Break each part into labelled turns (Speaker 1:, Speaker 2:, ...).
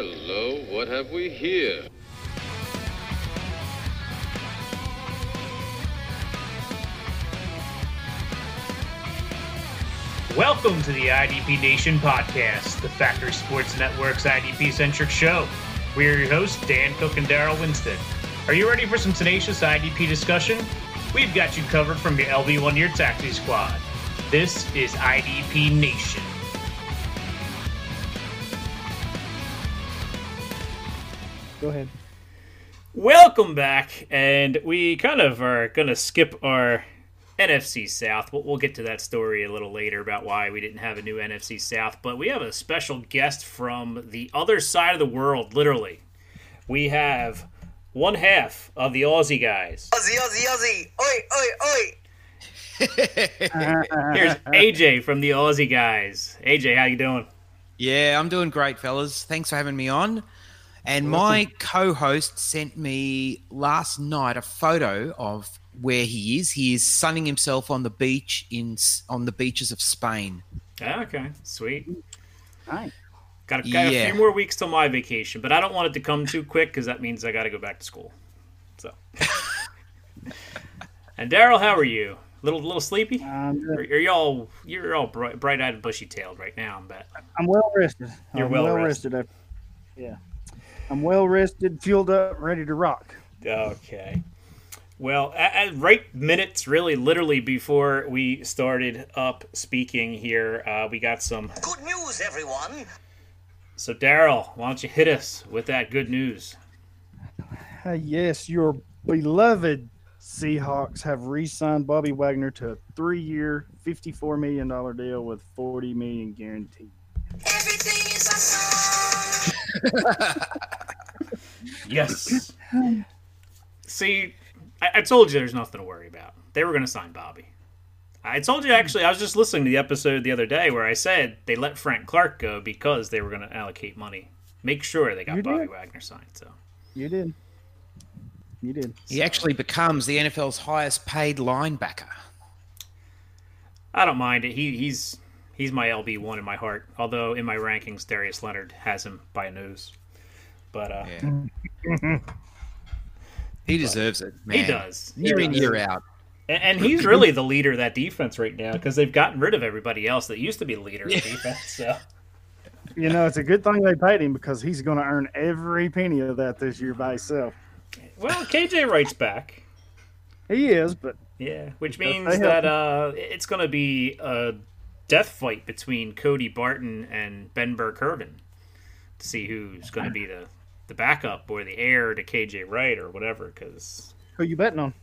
Speaker 1: Hello, what have we here?
Speaker 2: Welcome to the IDP Nation podcast, the Factory Sports Network's IDP centric show. We're your hosts, Dan Cook and Darrell Winstead. Are you ready for some tenacious IDP discussion? We've got you covered from your LB1 Year Taxi Squad. This is IDP Nation.
Speaker 3: Go ahead.
Speaker 2: Welcome back, and we kind of are going to skip our NFC South. We'll, we'll get to that story a little later about why we didn't have a new NFC South, but we have a special guest from the other side of the world, literally. We have one half of the Aussie guys.
Speaker 4: Aussie, Aussie, Aussie. Oi, oi, oi.
Speaker 2: Here's AJ from the Aussie guys. AJ, how you doing?
Speaker 5: Yeah, I'm doing great, fellas. Thanks for having me on. And my co-host sent me last night a photo of where he is. He is sunning himself on the beach in on the beaches of Spain.
Speaker 2: Ah, Okay, sweet.
Speaker 3: Nice.
Speaker 2: Got, a, got a few more weeks till my vacation, but I don't want it to come too quick because that means I got to go back to school. So. and Darrell, how are you? Little little sleepy?
Speaker 3: I'm,
Speaker 2: Or
Speaker 3: good.
Speaker 2: are y'all you're all bright bright eyed and bushy tailed right now? I bet.
Speaker 3: I'm well rested.
Speaker 2: You're
Speaker 3: I'm
Speaker 2: well
Speaker 3: well
Speaker 2: rested.
Speaker 3: rested. I- Yeah. I'm well rested, fueled up, ready to rock.
Speaker 2: Okay. Well, at, at right minutes, really, literally before we started up speaking here, uh, we got some.
Speaker 4: Good news, everyone.
Speaker 2: So, Darrell, why don't you hit us with that good news?
Speaker 3: Uh, yes, your beloved Seahawks have re-signed Bobby Wagner to a three-year, $54 million deal with 40 million guaranteed.
Speaker 4: Everything is awesome.
Speaker 2: Yes. See, I, I told you there's nothing to worry about. They were going to sign Bobby. I told you actually. I was just listening to the episode the other day where I said they let Frank Clark go because they were going to allocate money, make sure they got
Speaker 3: You
Speaker 2: Bobby
Speaker 3: did.
Speaker 2: Wagner signed. So
Speaker 3: You did. You did.
Speaker 5: He actually becomes the NFL's highest paid linebacker.
Speaker 2: I don't mind it. He he's he's my LB one in my heart. Although in my rankings, Darius Leonard has him by a nose. But uh,
Speaker 5: Yeah. he deserves it. Man.
Speaker 2: he does. He
Speaker 5: Year in,
Speaker 2: does.
Speaker 5: year out.
Speaker 2: And, and he's really the leader of that defense right now because they've gotten rid of everybody else that used to be the leader of the defense. So
Speaker 3: You know, it's a good thing they paid him because he's going to earn every penny of that this year by himself.
Speaker 2: well, KJ Wright's back.
Speaker 3: He is, but
Speaker 2: Yeah, which means that uh, it's going to be a death fight between Cody Barton and Ben Burr-Kirven to see who's going to be the, the backup or the heir to KJ Wright or whatever. Because
Speaker 3: who you betting on?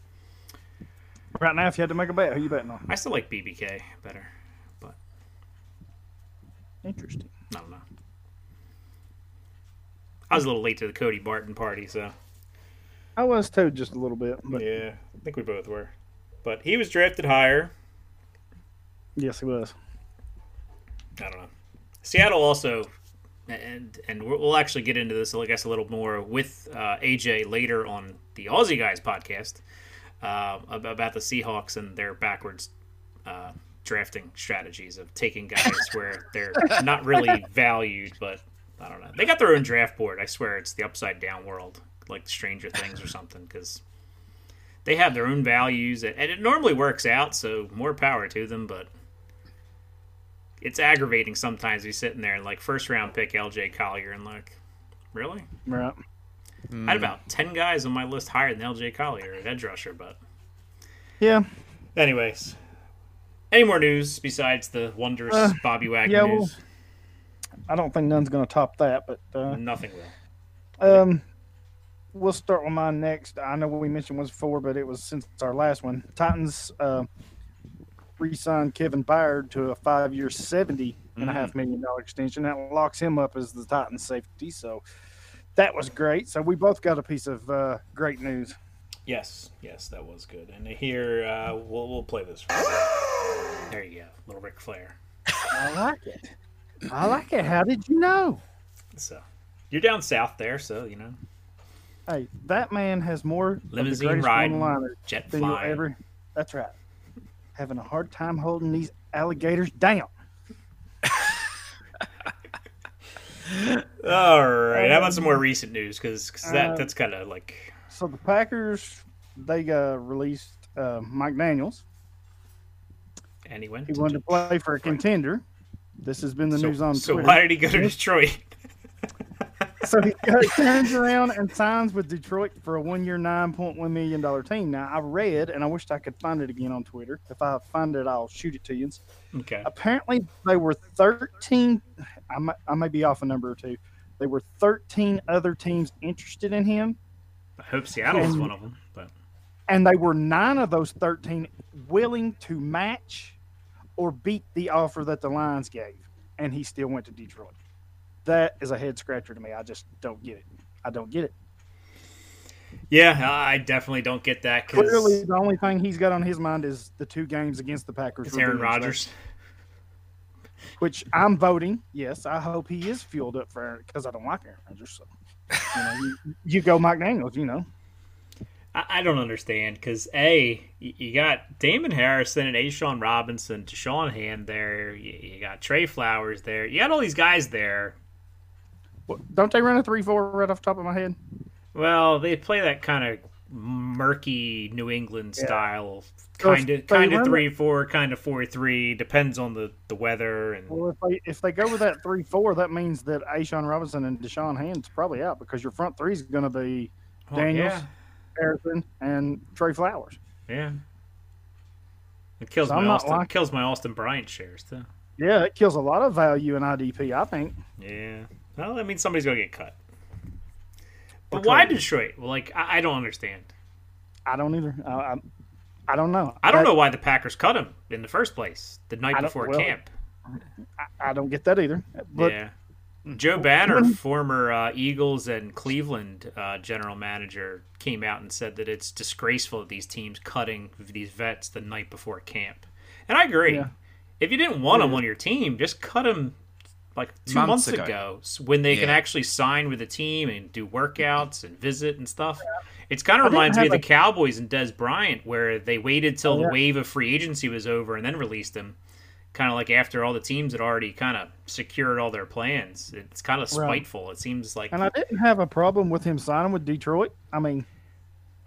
Speaker 3: Right now, if you had to make a bet, who you betting on?
Speaker 2: I still like BBK better, but
Speaker 3: Interesting.
Speaker 2: I don't know. I was a little late to the Cody Barton party, so
Speaker 3: I was too, just a little bit, but
Speaker 2: yeah, I think we both were. But he was drafted higher.
Speaker 3: yes, he was.
Speaker 2: I don't know. Seattle also, and and we'll actually get into this, I guess, a little more with uh, AJ later on the Aussie Guys podcast uh, about the Seahawks and their backwards uh, drafting strategies of taking guys where they're not really valued, but I don't know. They got their own draft board. I swear it's the upside down world, like Stranger Things or something, because they have their own values, and it normally works out. So more power to them, but it's aggravating sometimes. We sitting there and like first round pick LJ Collier and like, really?
Speaker 3: Right.
Speaker 2: I had about ten guys on my list higher than LJ Collier at edge rusher, but
Speaker 3: Yeah.
Speaker 2: anyways. Any more news besides the wondrous
Speaker 3: Uh,
Speaker 2: Bobby Wagner
Speaker 3: yeah, well,
Speaker 2: news?
Speaker 3: I don't think none's going to top that, but uh,
Speaker 2: Nothing will.
Speaker 3: um, we'll start with mine next. I know we mentioned was before, but it was since our last one. Titans uh, re-signed Kevin Byard to a five-year, seventy and a half million dollar extension. That locks him up as the Titans safety. So that was great. So we both got a piece of uh, great news.
Speaker 2: Yes, yes, that was good. And here uh, we'll we'll play this. There you go, little Ric Flair.
Speaker 3: I like it. I like it. How did you know?
Speaker 2: So you're down south there, so you know
Speaker 3: Hey, that man has more
Speaker 2: limousine
Speaker 3: one-liners
Speaker 2: jet flying.
Speaker 3: ever. That's right. Having a hard time holding these alligators down.
Speaker 2: All right. How about some more recent news? Because that
Speaker 3: uh,
Speaker 2: that's kind of like
Speaker 3: So the Packers they uh, released uh, Mike Daniels.
Speaker 2: and he went.
Speaker 3: He
Speaker 2: to
Speaker 3: wanted to play for a contender. This has been the
Speaker 2: So,
Speaker 3: news on Twitter.
Speaker 2: so
Speaker 3: Twitter.
Speaker 2: why did he go to Detroit?
Speaker 3: so he turns around and signs with Detroit for a one-year, nine point one million dollar team. Now I read, and I wished I could find it again on Twitter. If I find it, I'll shoot it to you.
Speaker 2: okay.
Speaker 3: Apparently, they were thirteen. I may, I may be off a number or two. They were thirteen other teams interested in him,
Speaker 2: I hope Seattle is one of them. But
Speaker 3: and they were nine of those thirteen willing to match or beat the offer that the Lions gave, and he still went to Detroit. That is a head scratcher to me. I just don't get it. I don't get it.
Speaker 2: yeah, I definitely don't get that
Speaker 3: Clearly,
Speaker 2: because
Speaker 3: the only thing he's got on his mind is the two games against the Packers.
Speaker 2: it's Aaron. Rodgers.
Speaker 3: which I'm voting. Yes, I hope he is fueled up for because I don't like Aaron Rodgers. So, you, know, you, you go Mike Daniels. You know,
Speaker 2: I, I don't understand because a you, you got Damon Harrison and A'Shawn Robinson, Da'Shawn Hand there. You, you got Trey Flowers there. You got all these guys there.
Speaker 3: Well, don't they run a three-four right off the top of my head?
Speaker 2: Well, they play that kind of murky New England
Speaker 3: Yeah.
Speaker 2: style,
Speaker 3: So
Speaker 2: kind
Speaker 3: they
Speaker 2: of kind of three four, kind of four three. Depends on the the weather and
Speaker 3: Well, if they if they go with that three-four, that means that A'Shawn Robinson and Da'Shawn Hand's probably out because your front three is going to be
Speaker 2: Well,
Speaker 3: Daniels,
Speaker 2: yeah,
Speaker 3: Harrison, and Trey Flowers.
Speaker 2: yeah. It kills
Speaker 3: So
Speaker 2: my
Speaker 3: I'm not
Speaker 2: Austin
Speaker 3: liking-
Speaker 2: kills my Austin Bryant shares too.
Speaker 3: Yeah, it kills a lot of value in IDP. I think.
Speaker 2: Yeah. Well, that means somebody's gonna get cut. But why Detroit? Well, like I, I don't understand.
Speaker 3: I don't either. I, I, I don't know.
Speaker 2: I don't
Speaker 3: That-
Speaker 2: know why the Packers cut him in the first place the night before
Speaker 3: well,
Speaker 2: camp.
Speaker 3: I, don't get that either. But
Speaker 2: yeah. Joe Banner, former uh, Eagles and Cleveland uh, general manager, came out and said that it's disgraceful that these teams cutting these vets the night before camp. And I agree.
Speaker 3: Yeah.
Speaker 2: If you didn't want them on your team, just cut them like two
Speaker 5: Months
Speaker 2: months,
Speaker 5: ago.
Speaker 2: ago, when they can actually sign with a team and do workouts and visit and stuff. It's kind of reminds me of
Speaker 3: have
Speaker 2: the Cowboys and Dez Bryant, where they waited till
Speaker 3: Oh,
Speaker 2: the wave of free agency was over and then released him. Kind of like after all the teams had already kind of secured all their plans. It's kind of
Speaker 3: Right.
Speaker 2: spiteful. It seems like
Speaker 3: and I didn't have a problem with him signing with Detroit. I mean,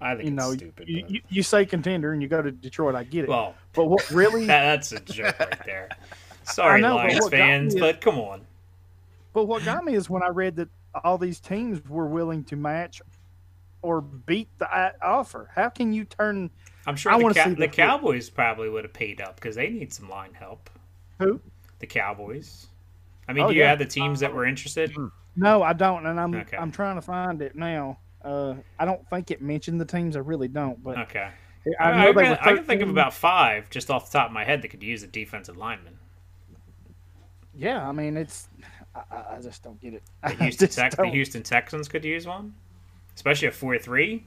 Speaker 2: I think
Speaker 3: you know,
Speaker 2: stupid.
Speaker 3: you,
Speaker 2: but-
Speaker 3: you, you say contender and you go to Detroit. I get it.
Speaker 2: well,
Speaker 3: but what really,
Speaker 2: that, that's a joke right there. Sorry,
Speaker 3: know,
Speaker 2: Lions
Speaker 3: got
Speaker 2: fans,
Speaker 3: is-
Speaker 2: but come on.
Speaker 3: but what got me is when I read that all these teams were willing to match or beat the offer. How can you turn
Speaker 2: I'm sure
Speaker 3: I
Speaker 2: the,
Speaker 3: see
Speaker 2: the Cowboys probably would have paid up because they need some line help.
Speaker 3: who?
Speaker 2: The Cowboys. I mean,
Speaker 3: Oh,
Speaker 2: do you
Speaker 3: yeah.
Speaker 2: have the teams that were interested?
Speaker 3: No, I don't, and I'm
Speaker 2: Okay.
Speaker 3: I'm trying to find it now. Uh, I don't think it mentioned the teams. I really don't, but
Speaker 2: Okay.
Speaker 3: I
Speaker 2: I, can, I can think of about five just off the top of my head that could use a defensive lineman.
Speaker 3: Yeah, I mean it's. I, I- just don't get it.
Speaker 2: The Houston, Tex- the. Houston Texans could use one, especially a four-three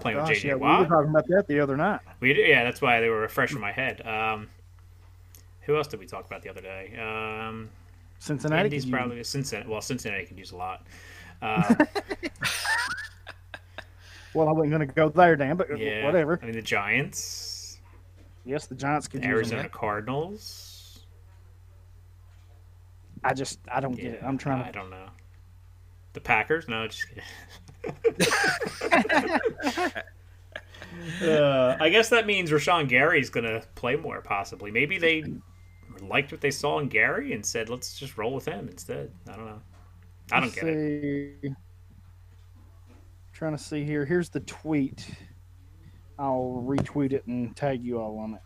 Speaker 2: playing with
Speaker 3: Gosh,
Speaker 2: JJ
Speaker 3: yeah, we were
Speaker 2: Watt.
Speaker 3: talking about that the other night.
Speaker 2: We yeah, that's why they were fresh in my head. Um, who else did we talk about the other day? Um,
Speaker 3: Cincinnati.
Speaker 2: Indy's
Speaker 3: could use
Speaker 2: probably Cincinnati. Well, Cincinnati could use a lot. Uh,
Speaker 3: Well, I wasn't going to go there, Dan, but
Speaker 2: yeah,
Speaker 3: whatever.
Speaker 2: I mean, the Giants,
Speaker 3: Yes, the Giants could
Speaker 2: the
Speaker 3: use
Speaker 2: Arizona. Cardinals.
Speaker 3: I just, I don't get it. I'm trying to
Speaker 2: I
Speaker 3: to.
Speaker 2: don't know. The Packers? No, just kidding. uh, I guess that means Rashan Gary's going to play more, possibly. Maybe they liked what they saw in Gary and said, let's just roll with him instead. I don't know. I don't
Speaker 3: Let's
Speaker 2: get it.
Speaker 3: Trying to see here. Here's the tweet. I'll retweet it and tag you all on it.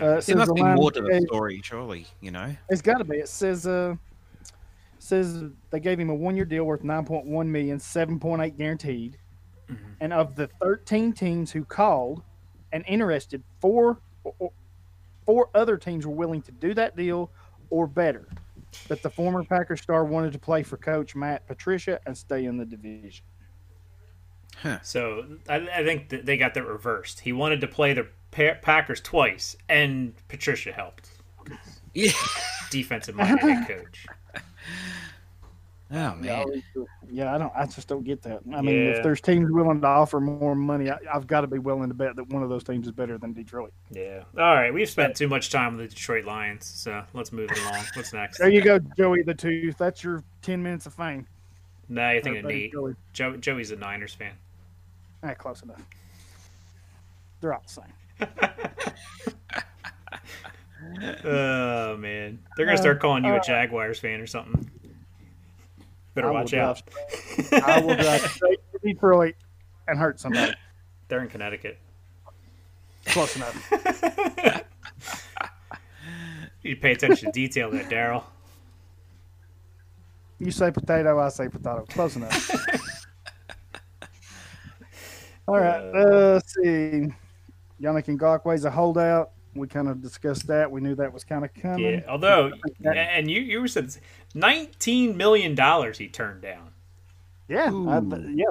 Speaker 3: Uh, it
Speaker 5: There must be more to the story, surely. You know.
Speaker 3: It's got to be. It says uh says they gave him a one year deal worth 9.1 million, 7.8 guaranteed.
Speaker 2: Mm-hmm.
Speaker 3: And of the 13 teams who called and interested, four four other teams were willing to do that deal or better. But the former Packer star wanted to play for coach Matt Patricia and stay in the division.
Speaker 2: So I, I think that they got that reversed. He wanted to play the Pa- Packers twice, and Patricia helped.
Speaker 5: Yeah.
Speaker 2: Defensive minded head coach.
Speaker 5: Oh man.
Speaker 3: Yeah, I don't. I just don't get that. I mean,
Speaker 2: Yeah.
Speaker 3: if there's teams willing to offer more money, I, I've got to be willing to bet that one of those teams is better than Detroit.
Speaker 2: Yeah. All right. We've spent too much time with the Detroit Lions, so let's move along. What's next?
Speaker 3: There you go, Joey the Tooth. That's your ten minutes of fame.
Speaker 2: No, you're thinking of
Speaker 3: Buddy
Speaker 2: Nate.
Speaker 3: Joey.
Speaker 2: Joe, Joey's a Niners fan.
Speaker 3: Ah, close enough. They're all the same.
Speaker 2: Oh man, they're gonna
Speaker 3: Uh,
Speaker 2: start calling you a
Speaker 3: uh,
Speaker 2: Jaguars fan or something. Better
Speaker 3: I will
Speaker 2: watch
Speaker 3: drive
Speaker 2: out.
Speaker 3: straight- I will drive straight to Detroit and hurt somebody.
Speaker 2: They're in Connecticut.
Speaker 3: Close enough.
Speaker 2: You pay attention to detail there, Darrell.
Speaker 3: You say potato, I say potato. Close enough. All right. Uh, let's see. Yannick Ngakoue's a holdout. We kind of discussed that. We knew that was kind of coming.
Speaker 2: Yeah. Although, and you you said nineteen million dollars he turned down.
Speaker 3: Yeah. I, yeah.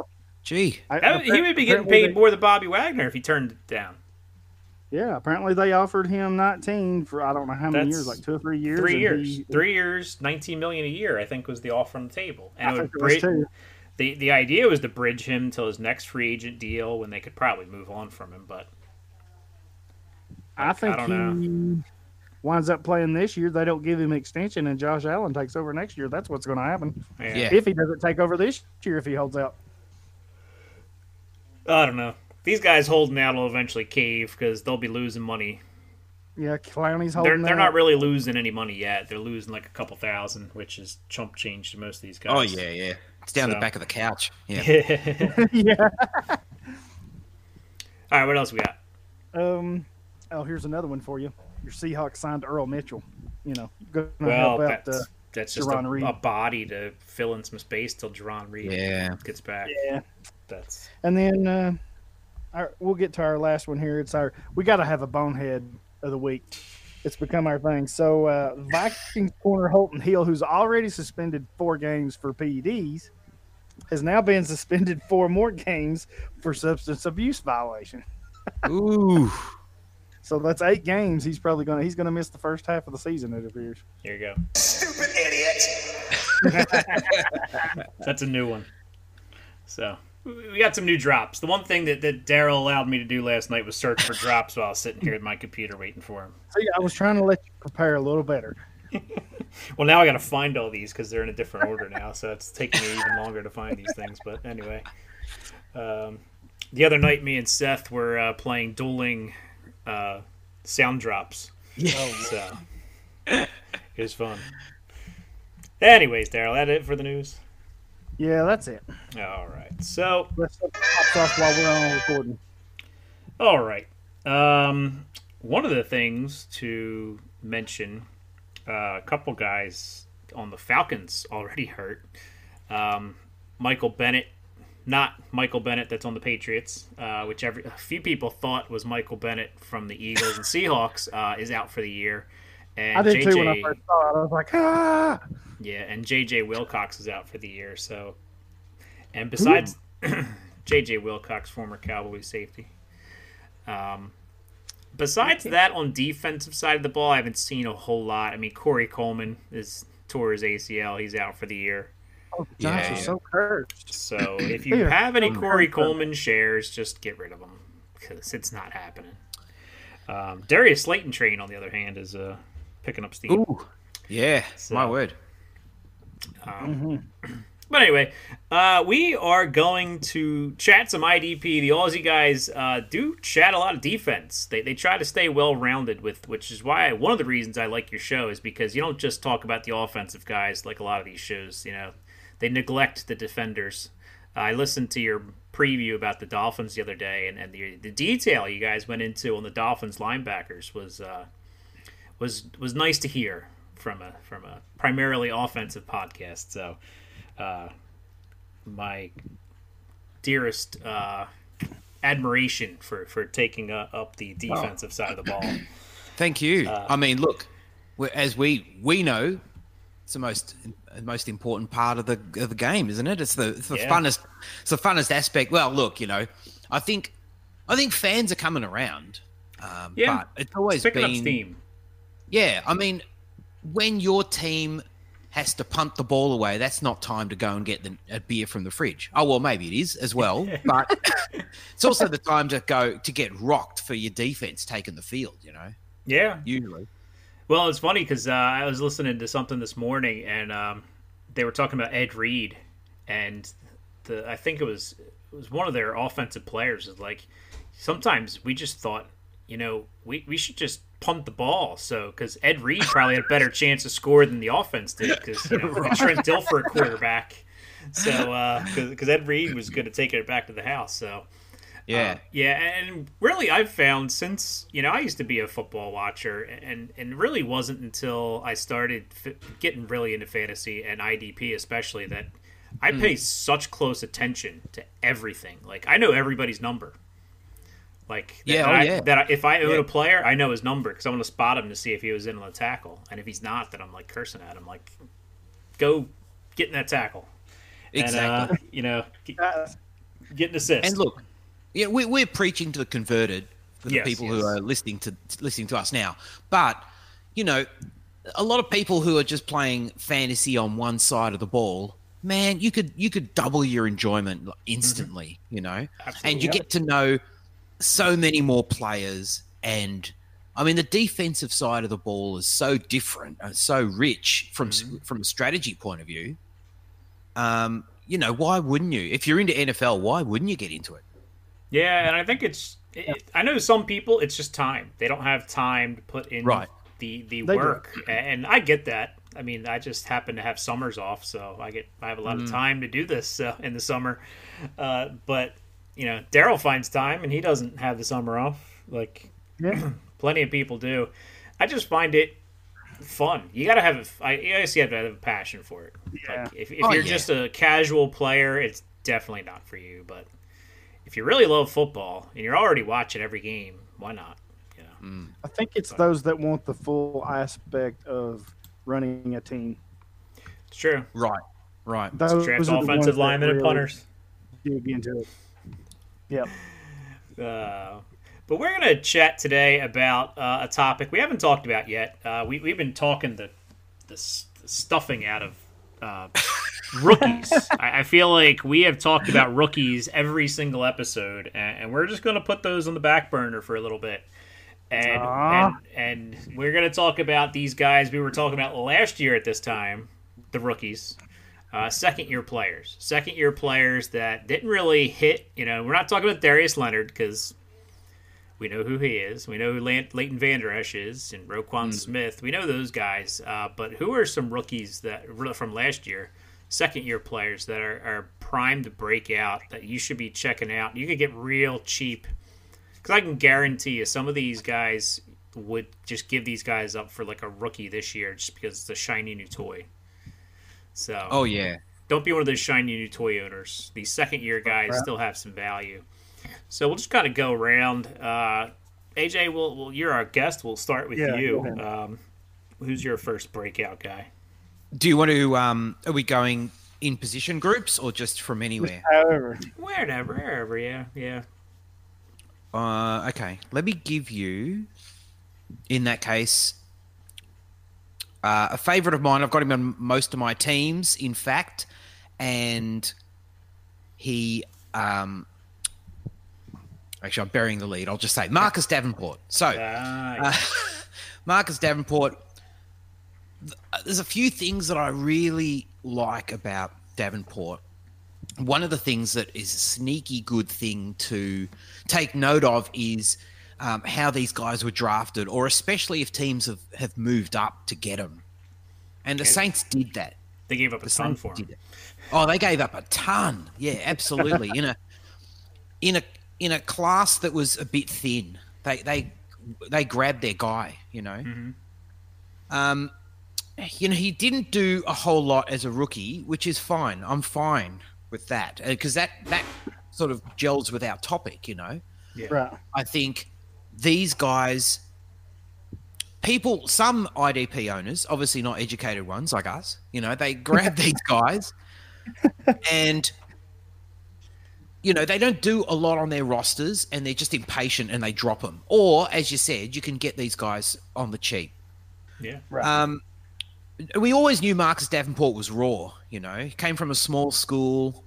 Speaker 5: Gee,
Speaker 3: I-
Speaker 2: That- he would be getting paid
Speaker 3: they-
Speaker 2: more than Bobby Wagner if he turned it down.
Speaker 3: Yeah. Apparently they offered him 19 for I don't know how many
Speaker 2: That's
Speaker 3: years, like two or three years.
Speaker 2: Three years,
Speaker 3: he-
Speaker 2: three years, nineteen million a year. I think was the offer on the table, and
Speaker 3: I
Speaker 2: it would
Speaker 3: it was
Speaker 2: bridge,
Speaker 3: too.
Speaker 2: the the idea was to bridge him till his next free agent deal when they could probably move on from him. But
Speaker 3: I think
Speaker 2: don't
Speaker 3: he winds up playing this year. They don't give him extension, and Josh Allen takes over next year. That's what's going to happen.
Speaker 2: yeah,
Speaker 5: Yeah.
Speaker 3: If he doesn't take over this year, if he holds out.
Speaker 2: I don't know. These guys holding out will eventually cave because they'll be losing money.
Speaker 3: Yeah, Clowney's
Speaker 2: They're
Speaker 3: holding
Speaker 2: they're
Speaker 3: out.
Speaker 2: not really losing any money yet. They're losing like a couple thousand, which is chump change to most of these guys.
Speaker 5: oh yeah, yeah. It's down
Speaker 2: So-
Speaker 5: the back of the couch. Yeah.
Speaker 3: yeah.
Speaker 2: All right, what else we got?
Speaker 3: Um. Oh, here's another one for you. Your Seahawks signed Earl Mitchell. You know, going to
Speaker 2: Well,
Speaker 3: help out.
Speaker 2: that's,
Speaker 3: Uh,
Speaker 2: that's just a,
Speaker 3: Reed.
Speaker 2: a body to fill in some space till Jarran Reed
Speaker 5: Yeah.
Speaker 2: gets back.
Speaker 3: yeah.
Speaker 2: That's
Speaker 3: And then uh, our, we'll get to our last one here. It's our we got to have a bonehead of the week. It's become our thing. So uh, Vikings corner Holton Hill, who's already suspended four games for PEDs, has now been suspended four more games for substance abuse violation.
Speaker 5: Ooh.
Speaker 3: So that's eight games. He's probably gonna he's gonna miss the first half of the season. It appears.
Speaker 2: here you go.
Speaker 4: Stupid idiot.
Speaker 2: That's a new one. So we got some new drops. The one thing that, that Darrell allowed me to do last night was search for drops while I was sitting here at my computer waiting for him.
Speaker 3: See, I was trying to let you prepare a little better.
Speaker 2: Well, now I got to find all these because they're in a different order now, so it's taking me even longer to find these things. But anyway, um, the other night, me and Seth were uh, playing dueling uh, sound drops. Yeah, So it was fun. Anyways, Darrell, that it for the news.
Speaker 3: Yeah, that's it.
Speaker 2: All right. So
Speaker 3: Let's pops off while we're on recording.
Speaker 2: All right. Um, one of the things to mention, uh, a couple guys on the Falcons already hurt. Um, Michael Bennett, not Michael Bennett that's on the Patriots, uh, which every, a few people thought was Michael Bennett from the Eagles and Seahawks, uh, is out for the year. And
Speaker 3: I did
Speaker 2: JJ,
Speaker 3: too when I first saw it. I was like, ah.
Speaker 2: yeah, and JJ Wilcox is out for the year. So, and besides JJ Wilcox, former Cowboy safety. Um, besides that, on defensive side of the ball, I haven't seen a whole lot. I mean, Corey Coleman is tore his ACL; he's out for the year.
Speaker 3: Oh, Josh
Speaker 5: Yeah.
Speaker 3: is so cursed.
Speaker 2: So, if you have any Corey. Coleman shares, just get rid of them because it's not happening. Um, Darius Slayton train, on the other hand, is uh, picking up steam.
Speaker 5: Ooh. Yeah.
Speaker 2: So-
Speaker 5: My word.
Speaker 2: Um, But anyway, uh, we are going to chat some IDP. The Aussie guys uh, do chat a lot of defense. They, they try to stay well rounded with, which is why one of the reasons I like your show is because you don't just talk about the offensive guys like a lot of these shows. You know, they neglect the defenders. I listened to your preview about the Dolphins the other day, and, and the the detail you guys went into on the Dolphins linebackers was uh, was was nice to hear from a from a primarily offensive podcast. So, uh, my dearest uh, admiration for for taking uh, up the defensive side of the ball.
Speaker 5: Thank you.
Speaker 2: Uh,
Speaker 5: I mean, look, as we we know, it's the most most important part of the of the game, isn't it? It's the it's the
Speaker 2: Yeah.
Speaker 5: funnest it's the funnest aspect. Well, look, you know, I think I think fans are coming around. Um,
Speaker 2: Yeah.
Speaker 5: but it's always
Speaker 2: Picking
Speaker 5: been
Speaker 2: up steam.
Speaker 5: yeah. I mean, when your team has to punt the ball away, that's not time to go and get the, a beer from the fridge. Oh well, maybe it is as well, but it's also the time to go to get rocked for your defense taking the field. You know,
Speaker 2: Yeah.
Speaker 5: usually.
Speaker 2: Well, it's funny because uh, I was listening to something this morning, and um, they were talking about Ed Reed, and the I think it was it was one of their offensive players is like sometimes we just thought you know we, we should just punt the ball so because Ed Reed probably had a better chance to score than the offense did because you know Trent Dilfer a quarterback so because Ed Reed was going to take it back to the house so.
Speaker 5: Yeah.
Speaker 2: Uh, yeah, and really, I've found since you know I used to be a football watcher, and and really wasn't until I started f- getting really into fantasy and IDP especially that I pay such close attention to everything. Like I know everybody's number. Like that,
Speaker 5: Yeah, oh,
Speaker 2: I,
Speaker 5: yeah.
Speaker 2: that I, if I own
Speaker 5: Yeah.
Speaker 2: a player, I know his number because I want to spot him to see if he was in on the tackle, and if he's not, then I'm like cursing at him, like go get in that tackle.
Speaker 5: Exactly.
Speaker 2: And, uh, you know, get,
Speaker 3: Uh,
Speaker 2: get an assist.
Speaker 5: And look, yeah, we, we're preaching to the converted for the
Speaker 2: Yes,
Speaker 5: people
Speaker 2: yes.
Speaker 5: who are listening to listening to us now. But you know, a lot of people who are just playing fantasy on one side of the ball, man, you could you could double your enjoyment instantly. You know,
Speaker 2: Absolutely.
Speaker 5: and you get to know so many more players and. I mean, the defensive side of the ball is so different, and so rich from
Speaker 2: Mm-hmm.
Speaker 5: from a strategy point of view. Um, you know, why wouldn't you? If you're into NFL, why wouldn't you get into it?
Speaker 2: Yeah, and I think it's. It, I know some people. It's just time. They don't have time to put in
Speaker 5: Right.
Speaker 2: the the
Speaker 3: They do.
Speaker 2: work, and I get that. I mean, I just happen to have summers off, so I get I have a lot
Speaker 5: Mm.
Speaker 2: of time to do this uh, in the summer. Uh, but you know, Daryl finds time, and he doesn't have the summer off. Like
Speaker 3: yeah.
Speaker 2: plenty of people do. I just find it fun. You gotta have. I I guess you have to have a passion for it.
Speaker 3: Yeah.
Speaker 2: Like if, if
Speaker 5: Oh,
Speaker 2: you're
Speaker 5: yeah.
Speaker 2: just a casual player, it's definitely not for you. But if you really love football and you're already watching every game, why not? You know,
Speaker 3: I think it's those that want the full aspect of running a team.
Speaker 2: it's true.
Speaker 5: Right, right.
Speaker 3: Those
Speaker 2: Draft
Speaker 3: are the
Speaker 2: offensive
Speaker 3: ones that
Speaker 2: linemen and
Speaker 3: really
Speaker 2: punters.
Speaker 3: Dig into it. Yep.
Speaker 2: Uh, but we're going to chat today about uh, a topic we haven't talked about yet. Uh, we, we've been talking the, the, the stuffing out of uh, rookies. I, I feel like we have talked about rookies every single episode, and, and we're just going to put those on the back burner for a little bit. And, and and we're going to talk about these guys we were talking about last year at this time, the rookies uh, second year players, second year players that didn't really hit. You know, we're not talking about Darius Leonard because we know who he is. We know who Leighton Vander Esch is and Roquan Smith. We know those guys. Uh, but who are some rookies that from last year, second year players that are, are primed to break out that you should be checking out? You could get real cheap because I can guarantee you some of these guys would just give these guys up for like a rookie this year just because it's a shiny new toy. So
Speaker 5: Oh yeah,
Speaker 2: don't be one of those shiny new toy owners. These second year guys
Speaker 3: Right.
Speaker 2: still have some value. So we'll just kind of go around. Uh, AJ, we'll, well, you're our guest. We'll start with
Speaker 3: Yeah,
Speaker 2: you. Um, who's your first breakout guy?
Speaker 5: Do you want to? Um, are we going in position groups or just from anywhere?
Speaker 3: However,
Speaker 2: Wherever, wherever, yeah, yeah.
Speaker 5: Uh, okay, let me give you, in that case, uh, a favorite of mine. I've got him on most of my teams, in fact, and he. Um, actually, I'm burying the lead. I'll just say Marcus Davenport. So.
Speaker 2: Ah,
Speaker 5: Uh, Marcus Davenport. Th- There's a few things that I really like about Davenport. One of the things that is a sneaky good thing to take note of is um, how these guys were drafted, or especially if teams have, have moved up to get them. And the
Speaker 2: Okay.
Speaker 5: Saints did that.
Speaker 2: they gave up a
Speaker 5: The
Speaker 2: ton for him.
Speaker 5: Oh, they gave up a ton. Yeah, absolutely. in a in a in a class that was a bit thin, they they they grabbed their guy. You know. Um, you know, he didn't do a whole lot as a rookie, which is fine. I'm fine with that because that that sort of gels with our topic. You know.
Speaker 3: right.
Speaker 5: I think these guys, people, some IDP owners, obviously not educated ones like us, you know, they grab these guys and, you know, they don't do a lot on their rosters and they're just impatient and they drop them. Or, as you said, you can get these guys on the cheap.
Speaker 2: Yeah.
Speaker 3: Right.
Speaker 5: Um, we always knew Marcus Davenport was raw. You know, he came from a small school.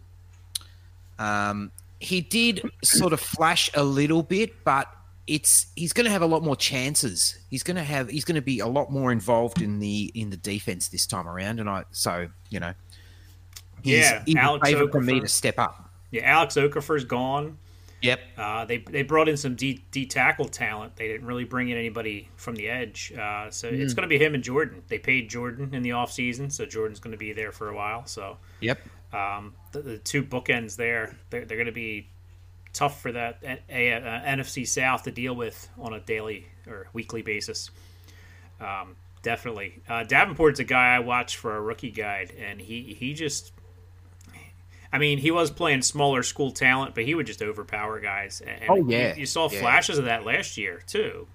Speaker 5: Um, he did sort of flash a little bit, but it's he's going to have a lot more chances. He's going to have he's going to be a lot more involved in the in the defense this time around. And I so you know, He's
Speaker 2: Yeah, Alex
Speaker 5: favored for me to step up.
Speaker 2: Yeah, Alex Okafor's gone.
Speaker 5: Yep.
Speaker 2: Uh, they they brought in some D, D tackle talent. They didn't really bring in anybody from the edge. Uh, so it's
Speaker 5: Mm.
Speaker 2: going to be him and Jordan. They paid Jordan in the offseason, so Jordan's going to be there for a while. So
Speaker 5: Yep.
Speaker 2: um, the, the two bookends there, they're, they're going to be tough for that a, a, uh, NFC South to deal with on a daily or weekly basis. Um, definitely, uh, Davenport's a guy I watch for a rookie guide, and he he just. I mean, he was playing smaller school talent, but he would just overpower guys. And
Speaker 5: Oh,
Speaker 2: you-
Speaker 5: yeah.
Speaker 2: you, saw
Speaker 5: Yeah.
Speaker 2: flashes of that last year too,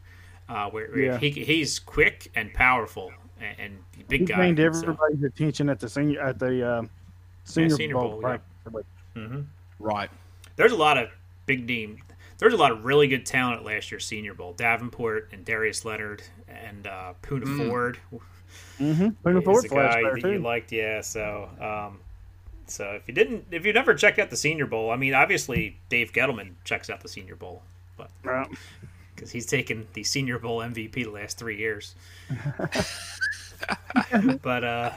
Speaker 2: uh, where, where
Speaker 3: Yeah.
Speaker 2: he he's quick and powerful and, and big
Speaker 3: He
Speaker 2: guy.
Speaker 3: gained
Speaker 2: so-
Speaker 3: everybody's attention at the senior at the uh, senior,
Speaker 2: Senior
Speaker 3: bowl.
Speaker 2: Bowl, yeah.
Speaker 3: practically.
Speaker 5: Right.
Speaker 2: there's a lot of big name. There's a lot of really good talent at last year's Senior Bowl. Davenport and Darius Leonard and uh, Poona Ford
Speaker 3: Mm-hmm.
Speaker 2: Poona
Speaker 3: Ford
Speaker 2: a
Speaker 3: flash
Speaker 2: guy
Speaker 3: there
Speaker 2: that you liked. Yeah, so um, so if you didn't, if you never checked out the Senior Bowl, I mean, obviously Dave Gettleman checks out the Senior Bowl, but
Speaker 3: Right.
Speaker 2: because he's taken the Senior Bowl MVP the last three years. but uh,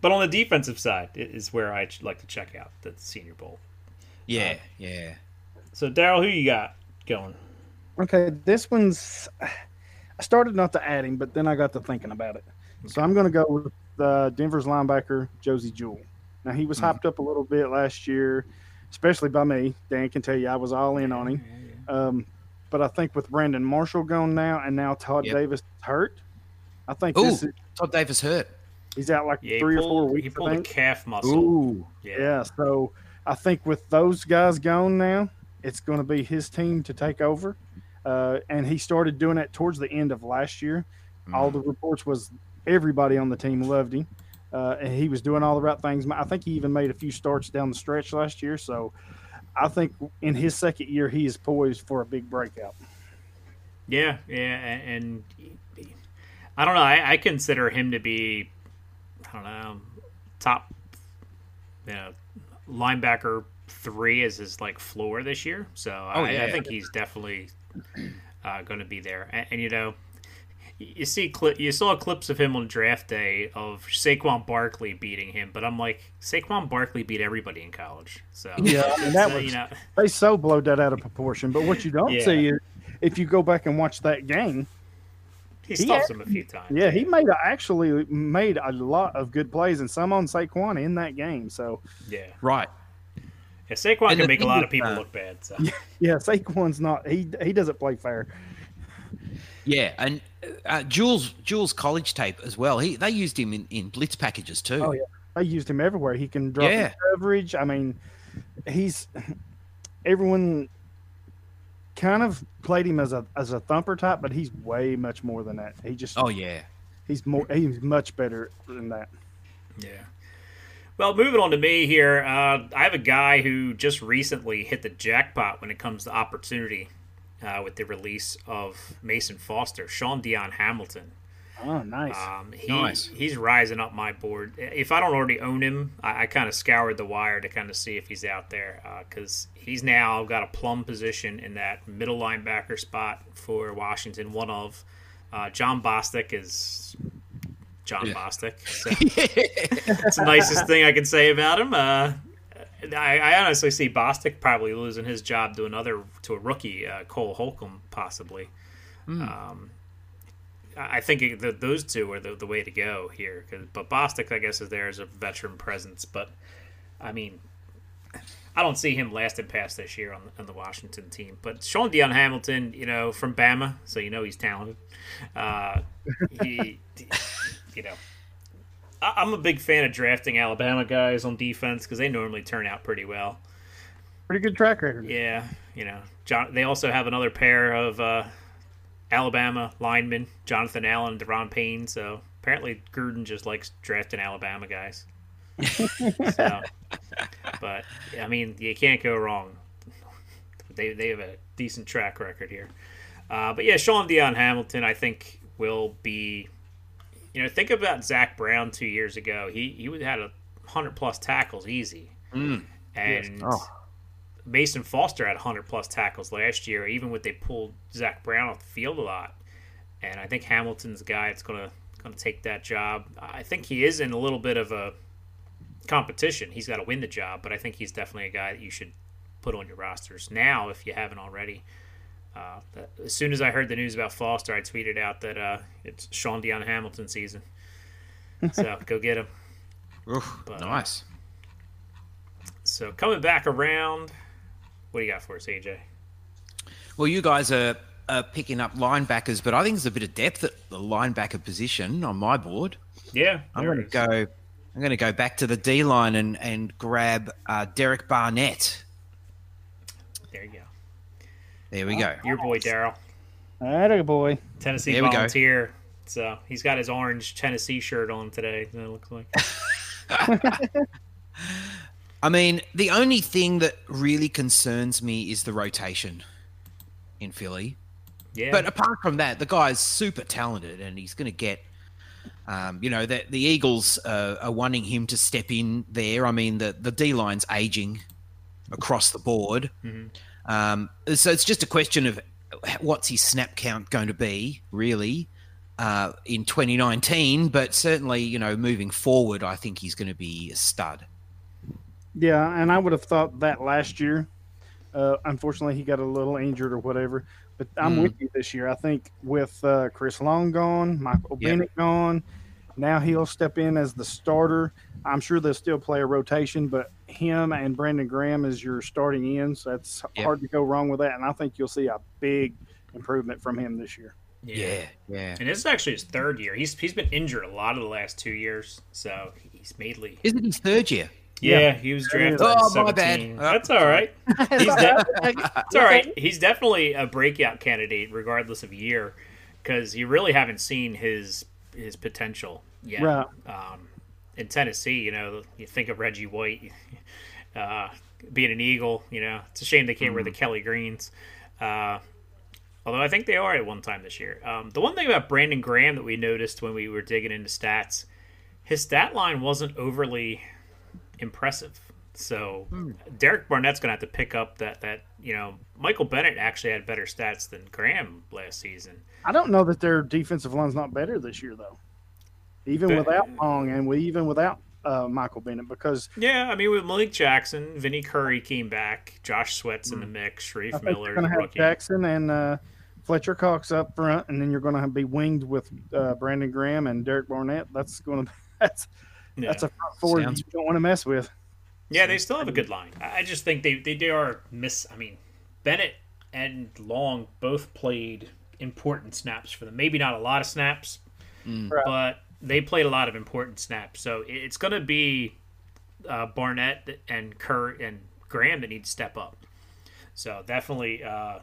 Speaker 2: but on the defensive side is where I like to check out the Senior Bowl.
Speaker 5: Yeah. Yeah.
Speaker 2: So Darrell, who you got going?
Speaker 3: Okay, this one's. I started not to add him, but then I got to thinking about it. So I'm going to go with uh, Denver's linebacker Josey Jewell. Now he was hyped up a little bit last year, especially by me. Dan can tell you I was all in on him. Um, but I think with Brandon Marshall gone now, and now Todd
Speaker 5: Yep.
Speaker 3: Davis hurt, I think
Speaker 5: Ooh,
Speaker 3: this is,
Speaker 5: Todd Davis hurt.
Speaker 3: he's out like
Speaker 2: Yeah, he
Speaker 3: three or four weeks.
Speaker 2: he
Speaker 3: I
Speaker 2: pulled a calf muscle.
Speaker 5: Ooh.
Speaker 2: Yeah.
Speaker 3: Yeah, so I think with those guys gone now, it's going to be his team to take over. Uh, and he started doing that towards the end of last year. All the reports was everybody on the team loved him, uh, and he was doing all the right things. I think he even made a few starts down the stretch last year. So I think in his second year, he is poised for a big breakout.
Speaker 2: Yeah, yeah, and, I don't know. I, I consider him to be, I don't know, top, you know, linebacker three as his like floor this year. So I, I
Speaker 5: yeah.
Speaker 2: think he's definitely uh, going to be there. And, and you know, y- you see cli- you saw clips of him on draft day of Saquon Barkley beating him, but I'm like Saquon Barkley beat everybody in college. So
Speaker 3: Yeah, and that
Speaker 2: so,
Speaker 3: was
Speaker 2: you know,
Speaker 3: they so blowed that out of proportion. But what you don't
Speaker 2: Yeah.
Speaker 3: see is if you go back and watch that game,
Speaker 2: he
Speaker 3: He
Speaker 2: stops
Speaker 3: had-
Speaker 2: him a few times.
Speaker 3: Yeah, he made a, actually made a lot of good plays and some on Saquon in that game. So
Speaker 2: yeah.
Speaker 5: Right.
Speaker 2: Yeah, Saquon
Speaker 5: And
Speaker 2: can make a lot of people
Speaker 5: that-
Speaker 2: look bad. So.
Speaker 3: yeah, Saquon's not he he doesn't play fair.
Speaker 5: Yeah, and uh, Jules Jewell's college tape as well. He they used him in, in blitz packages too.
Speaker 3: Oh yeah, they used him everywhere. He can drop
Speaker 5: Yeah.
Speaker 3: in coverage. I mean, he's everyone kind of played him as a as a thumper type, but he's way much more than that. He just
Speaker 5: Oh yeah.
Speaker 3: he's more he's much better than that.
Speaker 2: Yeah. Well, moving on to me here, uh, I have a guy who just recently hit the jackpot when it comes to opportunity uh, with the release of Mason Foster, Shaun Dion Hamilton.
Speaker 3: Oh, nice.
Speaker 2: Um, he,
Speaker 5: Nice.
Speaker 2: He's rising up my board. If I don't already own him, I, I kind of scoured the wire to kind of see if he's out there because he's now got a plum position in that middle linebacker spot for Washington. One of uh, Jon Bostic is Jon
Speaker 5: Yeah.
Speaker 2: Bostic. So that's the nicest thing I can say about him. I, I honestly see Bostic probably losing his job to another to a rookie, uh, Cole Holcomb, possibly. Um, I think it, those two are the, the way to go here. 'cause- but Bostic, I guess, is there as a veteran presence. But I mean, I don't see him lasting past this year on the, on the Washington team. But Shaun Dion Hamilton, you know, from Bama, so you know he's talented. Uh, he, you know, I'm a big fan of drafting Alabama guys on defense because they normally turn out pretty well.
Speaker 3: Pretty good track record.
Speaker 2: Yeah, you know, John. They also have another pair of uh, Alabama linemen, Jonathan Allen and Da'Ron Payne. So apparently, Gruden just likes drafting Alabama guys. so, but I mean, you can't go wrong. They they have a decent track record here. Uh, but yeah, Shaun Dion Hamilton, I think will be. You know, think about Zach Brown two years ago. He he would had a hundred plus tackles easy, mm. and
Speaker 3: Oh.
Speaker 2: Mason Foster had 100 plus tackles last year, even with they pulled Zach Brown off the field a lot. And I think Hamilton's guy that's going to going to take that job. I think he is in a little bit of a competition. He's got to win the job, but I think he's definitely a guy that you should put on your rosters now if you haven't already. Uh, that- as soon as I heard the news about Foster, I tweeted out that uh, it's Shaun Dion Hamilton season. So go get him.
Speaker 5: Oof,
Speaker 2: But,
Speaker 5: nice.
Speaker 2: So coming back around, what do you got for us, AJ?
Speaker 5: Well, you guys are, are picking up linebackers, but I think there's a bit of depth at the linebacker position on my board.
Speaker 2: Yeah,
Speaker 5: I'm going to go. I'm going to go back to the D line and and grab uh, Derek Barnett.
Speaker 2: There you go.
Speaker 5: There we go.
Speaker 2: Your boy Darrell,
Speaker 3: Atta boy.
Speaker 2: Tennessee
Speaker 5: There we go.
Speaker 2: volunteer. So he's got his orange Tennessee shirt on today. It looks like.
Speaker 5: I mean, the only thing that really concerns me is the rotation in Philly.
Speaker 2: Yeah,
Speaker 5: But apart from that, the guy's super talented, and he's going to get. Um, you know that the Eagles uh, are wanting him to step in there. I mean the the D line's aging across the board, um, so it's just a question of what's his snap count going to be really uh, in 2019. But certainly, you know, moving forward, I think he's going to be a stud.
Speaker 3: Yeah, and I would have thought that last year. Uh, unfortunately, he got a little injured or whatever. But I'm
Speaker 5: Mm.
Speaker 3: with you this year. I think with uh, Chris Long gone, Michael
Speaker 5: Yeah.
Speaker 3: Bennett gone, now he'll step in as the starter. I'm sure they'll still play a rotation, but him and Brandon Graham is your starting ends. That's
Speaker 5: Yep.
Speaker 3: hard to go wrong with that. And I think you'll see a big improvement from him this year.
Speaker 5: Yeah, yeah.
Speaker 2: And this is actually his third year. He's he's been injured a lot of the last two years, so he's mainly.
Speaker 5: Isn't his third year?
Speaker 2: Yeah,
Speaker 3: Yeah.
Speaker 2: he was drafted.
Speaker 5: Oh,
Speaker 2: in
Speaker 5: my bad.
Speaker 2: 17.
Speaker 5: Oh.
Speaker 2: That's all right. He's de- it's all right. He's definitely a breakout candidate, regardless of year, because you really haven't seen his his potential yet.
Speaker 3: Right.
Speaker 2: Um, in Tennessee, you know, you think of Reggie White uh, being an Eagle. You know, it's a shame they can't wear the Kelly Greens. Uh, although I think they are at one time this year. Um, the one thing about Brandon Graham that we noticed when we were digging into stats, his stat line wasn't overly impressive. So Derek Barnett's going to have to pick up that that you know Michael Bennett actually had better stats than Graham last season.
Speaker 3: I don't know that their defensive line's not better this year, though. Even
Speaker 2: But-
Speaker 3: without Long and we even without uh, Michael Bennett, because
Speaker 2: Yeah, I mean with Malik Jackson, Vinny Curry came back, Josh Sweat's in the mix, Shareef
Speaker 3: I
Speaker 2: Miller,
Speaker 3: going to have
Speaker 2: rookie.
Speaker 3: Jackson and uh, Fletcher Cox up front, and then you're going to be winged with uh, Brandon Graham and Derek Barnett. That's going to that's
Speaker 2: Yeah.
Speaker 3: that's a front four
Speaker 5: Sounds-
Speaker 3: you don't want to mess with.
Speaker 2: Yeah, they still have a good line. I I just think they, they, they are miss. I mean, Bennett and Long both played important snaps for them. Maybe not a lot of snaps,
Speaker 3: Right.
Speaker 2: but they played a lot of important snaps. So it's going to be uh, Barnett and Kerr and Graham that need to step up. So definitely, uh,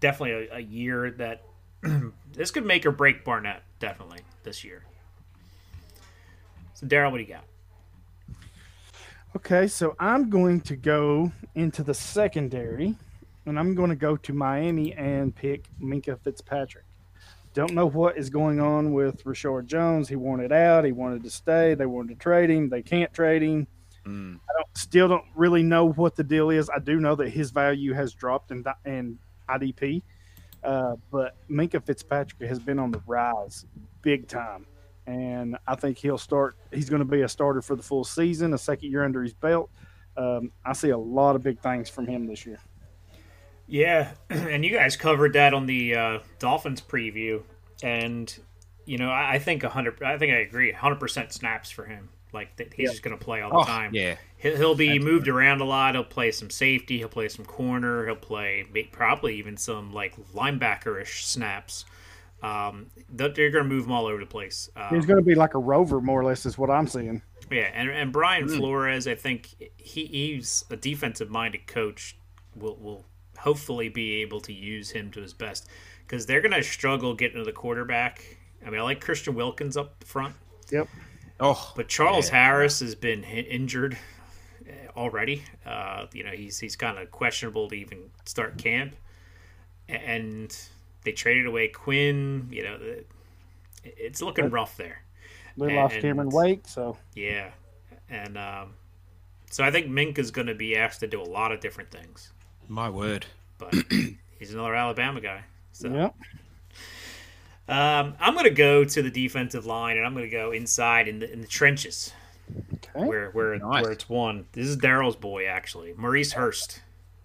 Speaker 2: definitely a, a year that this could make or break Barnett. Definitely this year. So Darrell, what do you got?
Speaker 3: Okay, so I'm going to go into the secondary, and I'm going to go to Miami and pick Minkah Fitzpatrick. Don't know what is going on with Reshad Jones. He wanted out. He wanted to stay. They wanted to trade him. They can't trade him.
Speaker 5: Mm.
Speaker 3: I don't, still don't really know what the deal is. I do know that his value has dropped in, in IDP, uh, but Minkah Fitzpatrick has been on the rise big time. And I think he'll start. He's going to be a starter for the full season, a second year under his belt. Um, I see a lot of big things from him this year.
Speaker 2: Yeah, and you guys covered that on the uh, Dolphins preview, and you know I, I think hundred. I think I agree. Hundred percent snaps for him. Like that he's
Speaker 3: Yeah.
Speaker 2: just going to play all the
Speaker 5: Oh,
Speaker 2: time.
Speaker 5: yeah.
Speaker 2: He'll, he'll be moved around a lot. He'll play some safety. He'll play some corner. He'll play probably even some like linebacker-ish snaps. Um, they're going to move him all over the place. Um,
Speaker 3: He's going to be like a rover, more or less, is what I'm seeing.
Speaker 2: yeah, and and Brian Flores, I think he, he's a defensive minded coach. Will will hopefully be able to use him to his best because they're going to struggle getting to the quarterback. I mean, I like Christian Wilkins up front,
Speaker 3: Yep.
Speaker 5: Oh,
Speaker 2: but Charles Harris has been hi- injured uh, already. Uh, you know, he's he's kind of questionable to even start camp, and they traded away Quinn. You know, it's looking rough there.
Speaker 3: They lost Cameron Wake, so
Speaker 2: Yeah, and um, so I think Mink is going to be asked to do a lot of different things,
Speaker 5: my word.
Speaker 2: but he's another Alabama guy. So
Speaker 3: yep.
Speaker 2: um, I'm going to go to the defensive line, and I'm going to go inside in the in the trenches.
Speaker 3: Okay.
Speaker 2: where where
Speaker 5: Nice.
Speaker 2: where it's won. This is Darrell's boy actually, Maurice Hurst.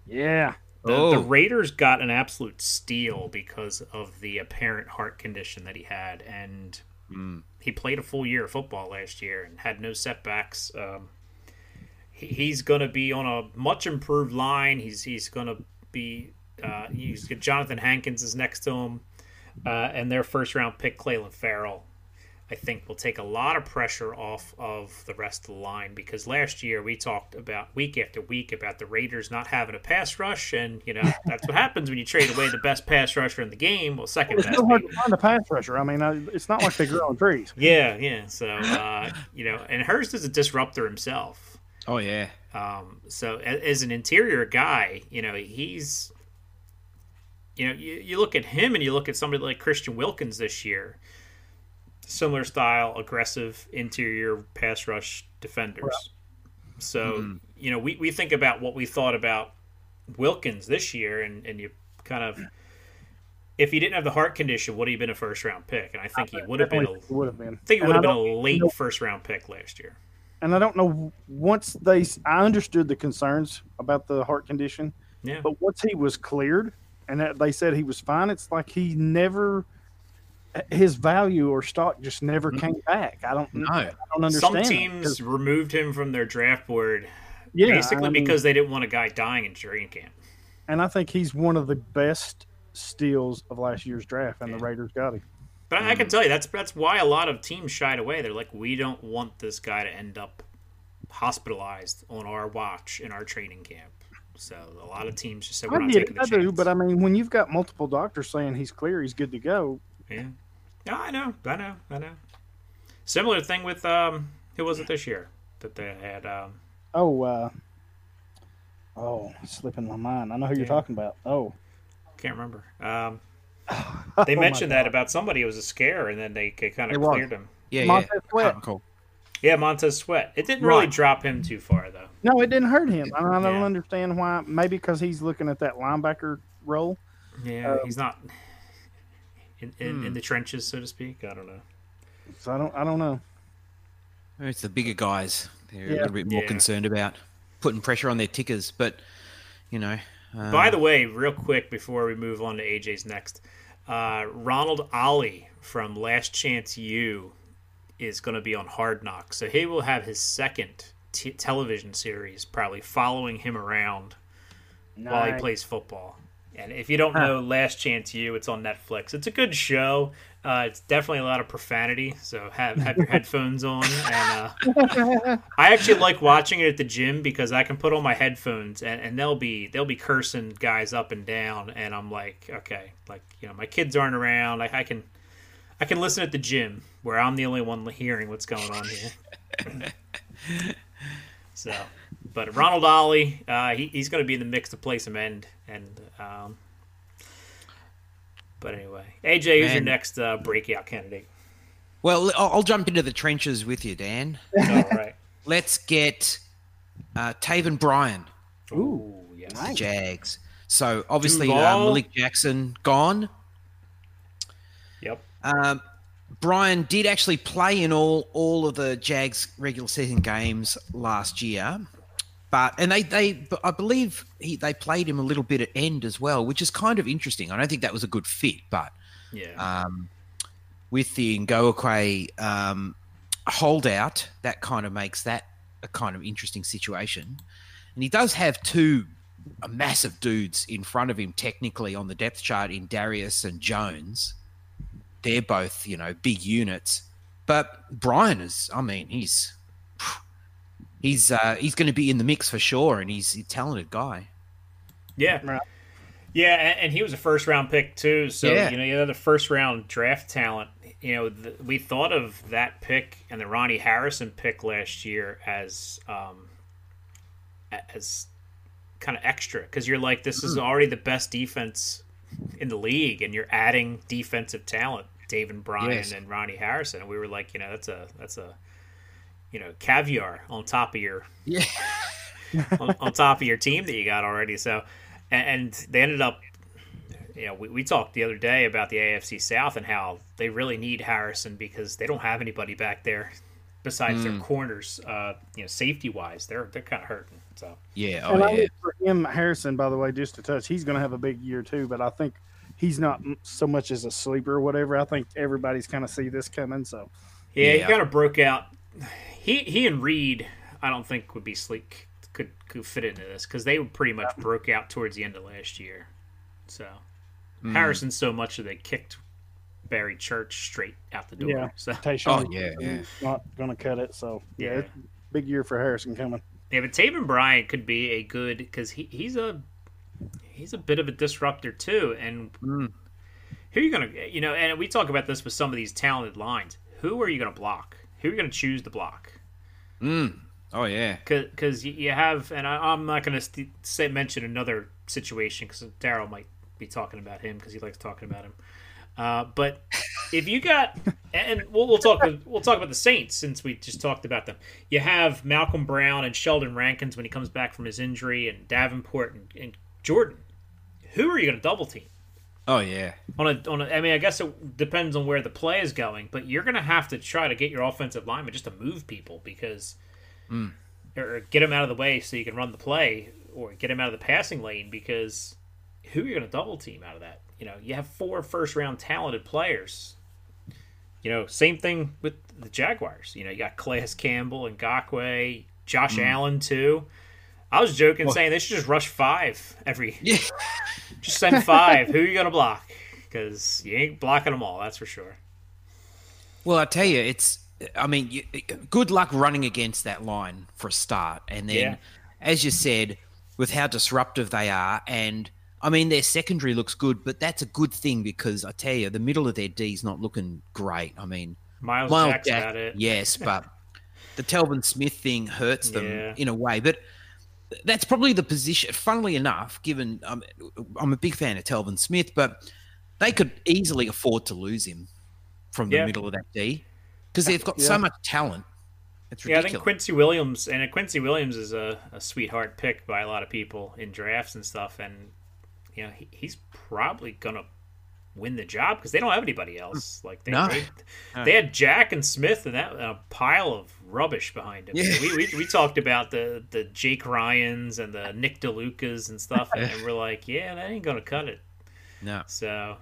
Speaker 3: Yeah.
Speaker 2: The,
Speaker 5: Oh.
Speaker 2: the Raiders got an absolute steal because of the apparent heart condition that he had, and
Speaker 5: Mm.
Speaker 2: he played a full year of football last year and had no setbacks. Um, he, he's going to be on a much improved line. He's he's going to be. Uh, he's Jonathan Hankins is next to him, uh, and their first round pick Clelin Ferrell. I think will take a lot of pressure off of the rest of the line because last year we talked about week after week about the Raiders not having a pass rush, and you know that's what happens when you trade away the best pass rusher in the game. Well, second
Speaker 3: It's
Speaker 2: best.
Speaker 3: hard to find a pass rusher. I mean, it's not like they grow on trees.
Speaker 2: Yeah, yeah. So uh, you know, and Hurst is a disruptor himself.
Speaker 5: Oh yeah.
Speaker 2: Um, so a- as an interior guy, you know, he's, you know, you, you look at him and you look at somebody like Christian Wilkins this year, similar style, aggressive interior pass rush defenders. So you know, we, we think about what we thought about Wilkins this year, and and you kind of. If he didn't have the heart condition, would he have been a first round pick? And I think he would have been. A,
Speaker 3: would have been.
Speaker 2: I think it would have been a late first round pick last year.
Speaker 3: And I don't know. Once they, I understood the concerns about the heart condition,
Speaker 2: Yeah.
Speaker 3: but once he was cleared and that they said he was fine, it's like he never, eh, his value or stock just never mm-hmm. came back. I don't.
Speaker 5: know.
Speaker 3: I don't understand.
Speaker 2: Some teams removed him from their draft board
Speaker 3: yeah,
Speaker 2: basically
Speaker 3: I mean,
Speaker 2: because they didn't want a guy dying in training camp.
Speaker 3: and I think he's one of the best steals of last year's draft, and the Raiders got him.
Speaker 2: But I can tell you that's that's why a lot of teams shied away. They're like, we don't want this guy to end up hospitalized on our watch in our training camp. So a lot of teams just said we're
Speaker 3: I
Speaker 2: not
Speaker 3: get
Speaker 2: taking
Speaker 3: it,
Speaker 2: the
Speaker 3: I do,
Speaker 2: chance.
Speaker 3: but I mean, when you've got multiple doctors saying he's clear, he's good to go.
Speaker 2: yeah, no, I know, I know, I know. Similar thing with um, who was it this year that they had? Um,
Speaker 3: Oh, uh, oh, slipping my mind. I know who you're talking about. Oh,
Speaker 2: can't remember. Um, they
Speaker 3: my
Speaker 2: mentioned that about somebody. It was a scare, and then they, they kind
Speaker 3: It
Speaker 2: of
Speaker 3: was.
Speaker 2: cleared him.
Speaker 5: Yeah.
Speaker 3: Montez
Speaker 5: yeah.
Speaker 3: Sweat.
Speaker 5: Can't.
Speaker 2: Yeah, Montez Sweat. It didn't really
Speaker 5: Right.
Speaker 2: drop him too far though.
Speaker 3: No, it didn't hurt him. I don't
Speaker 2: Yeah.
Speaker 3: understand why. Maybe because he's looking at that linebacker role.
Speaker 2: Yeah,
Speaker 3: Um,
Speaker 2: he's not in, in,
Speaker 5: Hmm.
Speaker 2: in the trenches, so to speak. I don't know.
Speaker 3: So I don't. I don't know.
Speaker 5: It's the bigger guys. They're a little bit more
Speaker 2: Yeah.
Speaker 5: concerned about putting pressure on their tickers, but you know. Um,
Speaker 2: By the way, real quick before we move on to AJ's next, uh, Ronald Ollie from Last Chance U is going to be on Hard Knocks, so he will have his second t- television series probably following him around while he plays football. And if you don't know Last Chance U, it's on Netflix. It's a good show. Uh, it's definitely a lot of profanity, so have have your headphones on. And uh, I actually like watching it at the gym because I can put on my headphones and, and they'll be they'll be cursing guys up and down, and I'm like, okay, like you know, my kids aren't around. Like I can I can listen at the gym where I'm the only one hearing what's going on here. so, but Ronald Ollie, uh, he, he's going to be in the mix to play some end, and um, but anyway, AJ, who's your next uh, breakout candidate?
Speaker 5: Well, I'll, I'll jump into the trenches with you, Dan.
Speaker 2: All right.
Speaker 5: Let's get uh, Taven Bryan,
Speaker 2: Ooh, yes.
Speaker 5: the Jags. So obviously,
Speaker 2: Duval.
Speaker 5: uh, Malik Jackson gone.
Speaker 2: Yep.
Speaker 5: Um, Bryan did actually play in all all of the Jags regular season games last year, but and they they but I believe he they played him a little bit at end as well, which is kind of interesting. I don't think that was a good fit, but
Speaker 2: Yeah.
Speaker 5: um, with the Ngakoue um, holdout, that kind of makes that a kind of interesting situation. And he does have two uh, massive dudes in front of him, technically on the depth chart in Dareus and Jones. They're both, you know, big units. But Bryan is, I mean, he's he's uh, he's going to be in the mix for sure, and he's a talented guy.
Speaker 2: Yeah.
Speaker 3: Right.
Speaker 2: Yeah, and, and he was a first round pick too. So
Speaker 5: Yeah.
Speaker 2: you know, you had the first round draft talent. You know, th we thought of that pick and the Ronnie Harrison pick last year as um, as kind of extra because you're like, this is already the best defense in the league, and you're adding defensive talent, Taven Bryan
Speaker 5: Yes.
Speaker 2: and Ronnie Harrison. And we were like, you know, that's a that's a you know caviar on top of your
Speaker 5: Yeah.
Speaker 2: on, on top of your team that you got already. So, and, and they ended up, you know, we, we talked the other day about the AFC South and how they really need Harrison because they don't have anybody back there besides their corners, uh, you know, safety wise, they're they're kind of hurting. So
Speaker 5: Yeah. Oh
Speaker 3: and I
Speaker 5: yeah.
Speaker 3: for him, Harrison, by the way, just to touch, he's going to have a big year too. But I think he's not so much as a sleeper or whatever. I think everybody's kind of see this coming. So
Speaker 2: yeah,
Speaker 5: Yeah.
Speaker 2: he kind of broke out. He he and Reed, I don't think would be sleek could could fit into this because they pretty much broke out towards the end of last year. So Harrison so much that they kicked Barry Church straight out the door.
Speaker 3: Yeah.
Speaker 2: So
Speaker 3: Tashaun
Speaker 5: Oh, yeah, yeah.
Speaker 3: not going to cut it. So yeah,
Speaker 2: Yeah.
Speaker 3: it's big year for Harrison coming.
Speaker 2: Yeah, but Taven Bryant could be a good because he, he's a he's a bit of a disruptor too. And
Speaker 5: Mm.
Speaker 2: who are you gonna you know? And we talk about this with some of these talented lines. Who are you gonna block? Who are you gonna choose to block?
Speaker 5: Mm. Oh yeah.
Speaker 2: Because you have, and I, I'm not gonna st- say mention another situation because Darrell might be talking about him because he likes talking about him. Uh, but if you got, and we'll, we'll talk, we'll talk about the Saints since we just talked about them. You have Malcom Brown and Sheldon Rankins when he comes back from his injury, and Davenport and, and Jordan. Who are you going to double team
Speaker 5: Oh yeah.
Speaker 2: on a on a? I mean, I guess it depends on where the play is going, but you're going to have to try to get your offensive lineman just to move people because, hmm. or get them out of the way so you can run the play, or get him out of the passing lane because who are you going to double team out of that? You know, you have four first round talented players. You know, same thing with the Jaguars. You know, you got Calais Campbell and Ngakoue, Josh hmm. Allen too. I was joking, saying they should just rush five every.
Speaker 5: Yeah.
Speaker 2: Just send five. Who are you gonna block? Because you ain't blocking them all. That's for sure.
Speaker 5: Well, I tell you, it's. I mean, you, good luck running against that line for a start, and then,
Speaker 2: Yeah.
Speaker 5: as you said, with how disruptive they are, and I mean their secondary looks good, but that's a good thing because I tell you, the middle of their D is not looking great. I mean,
Speaker 2: Myles,
Speaker 5: Myles
Speaker 2: Jack's
Speaker 5: Jack,
Speaker 2: it.
Speaker 5: yes, but the Telvin Smith thing hurts them
Speaker 2: Yeah.
Speaker 5: in a way. But that's probably the position. Funnily enough, given um, I'm a big fan of Telvin Smith, but they could easily afford to lose him from the
Speaker 2: Yeah.
Speaker 5: middle of that D because they've got
Speaker 3: Yeah.
Speaker 5: so much talent. It's
Speaker 2: Yeah, I think Quincy Williams and Quincy Williams is a, a sweetheart pick by a lot of people in drafts and stuff, and you know he, he's probably gonna win the job because they don't have anybody else. Like they,
Speaker 5: No.
Speaker 2: they, they had Jack and Smith and that and a pile of rubbish behind him.
Speaker 5: Yeah.
Speaker 2: We, we we talked about the the Jake Ryans and the Nick DeLucas and stuff, and we're like, yeah, that ain't gonna cut it.
Speaker 5: no.
Speaker 2: So,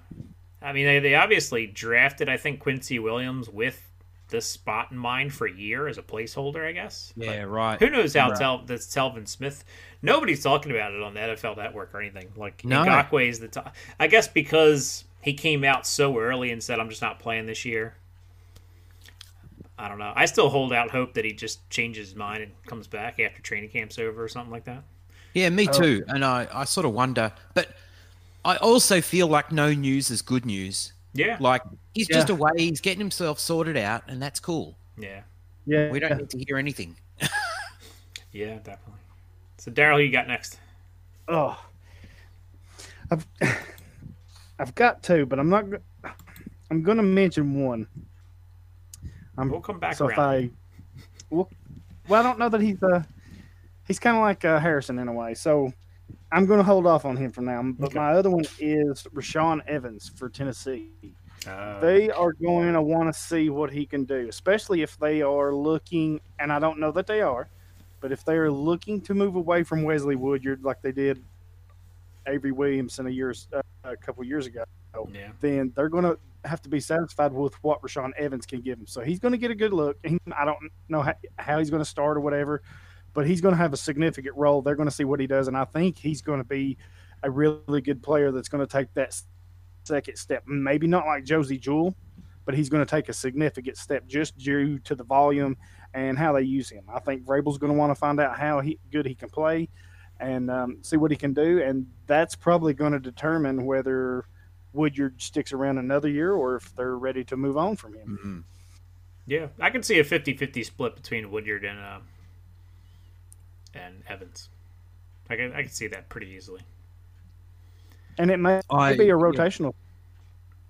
Speaker 2: I mean, they, they obviously drafted, I think, Quincy Williams with this spot in mind for a year as a placeholder, I guess. But
Speaker 5: Yeah, right.
Speaker 2: who knows how
Speaker 3: Right.
Speaker 2: Tel- this Telvin Smith? Nobody's talking about it on the NFL Network or anything. Like
Speaker 5: No.
Speaker 2: Ngakoue is the top. I guess because he came out so early and said, "I'm just not playing this year." I don't know. I still hold out hope that he just changes his mind and comes back after training camp's over or something like that.
Speaker 5: Yeah, me oh. too. And I, I sort of wonder, but I also feel like no news is good news.
Speaker 2: Yeah,
Speaker 5: Like he's just
Speaker 3: Yeah.
Speaker 5: away, he's getting himself sorted out, and that's cool.
Speaker 2: yeah,
Speaker 3: Yeah,
Speaker 5: We don't need to hear anything.
Speaker 2: yeah, definitely. So, Darrell, who you got next?
Speaker 3: Oh, I've I've got two, but I'm not. I'm going to mention one. I'm,
Speaker 2: We'll come back
Speaker 3: so if. I, well, well, I don't know that he's uh he's kind of like uh, Harrison in a way. So I'm going to hold off on him for now. But
Speaker 2: Okay.
Speaker 3: my other one is Rashaan Evans for Tennessee.
Speaker 2: Uh,
Speaker 3: They are going to want to see what he can do, especially if they are looking, and I don't know that they are, but if they are looking to move away from Wesley Woodyard like they did Avery Williamson a year, uh, a couple years ago,
Speaker 2: yeah.
Speaker 3: then they're going to have to be satisfied with what Rashaan Evans can give him. So he's going to get a good look. I don't know how, he's going to start or whatever, but he's going to have a significant role. They're going to see what he does, and I think he's going to be a really good player that's going to take that second step. Maybe not like Josey Jewell, but he's going to take a significant step just due to the volume and how they use him. I think Vrabel's going to want to find out how he, good he can play and um, see what he can do, and that's probably going to determine whether Woodyard sticks around another year or if they're ready to move on from him.
Speaker 5: Mhm.
Speaker 2: Yeah, I can see a 50-50 split between Woodyard and uh, and Evans. I can I can see that pretty easily.
Speaker 3: And it may,
Speaker 5: I-
Speaker 3: be a rotational.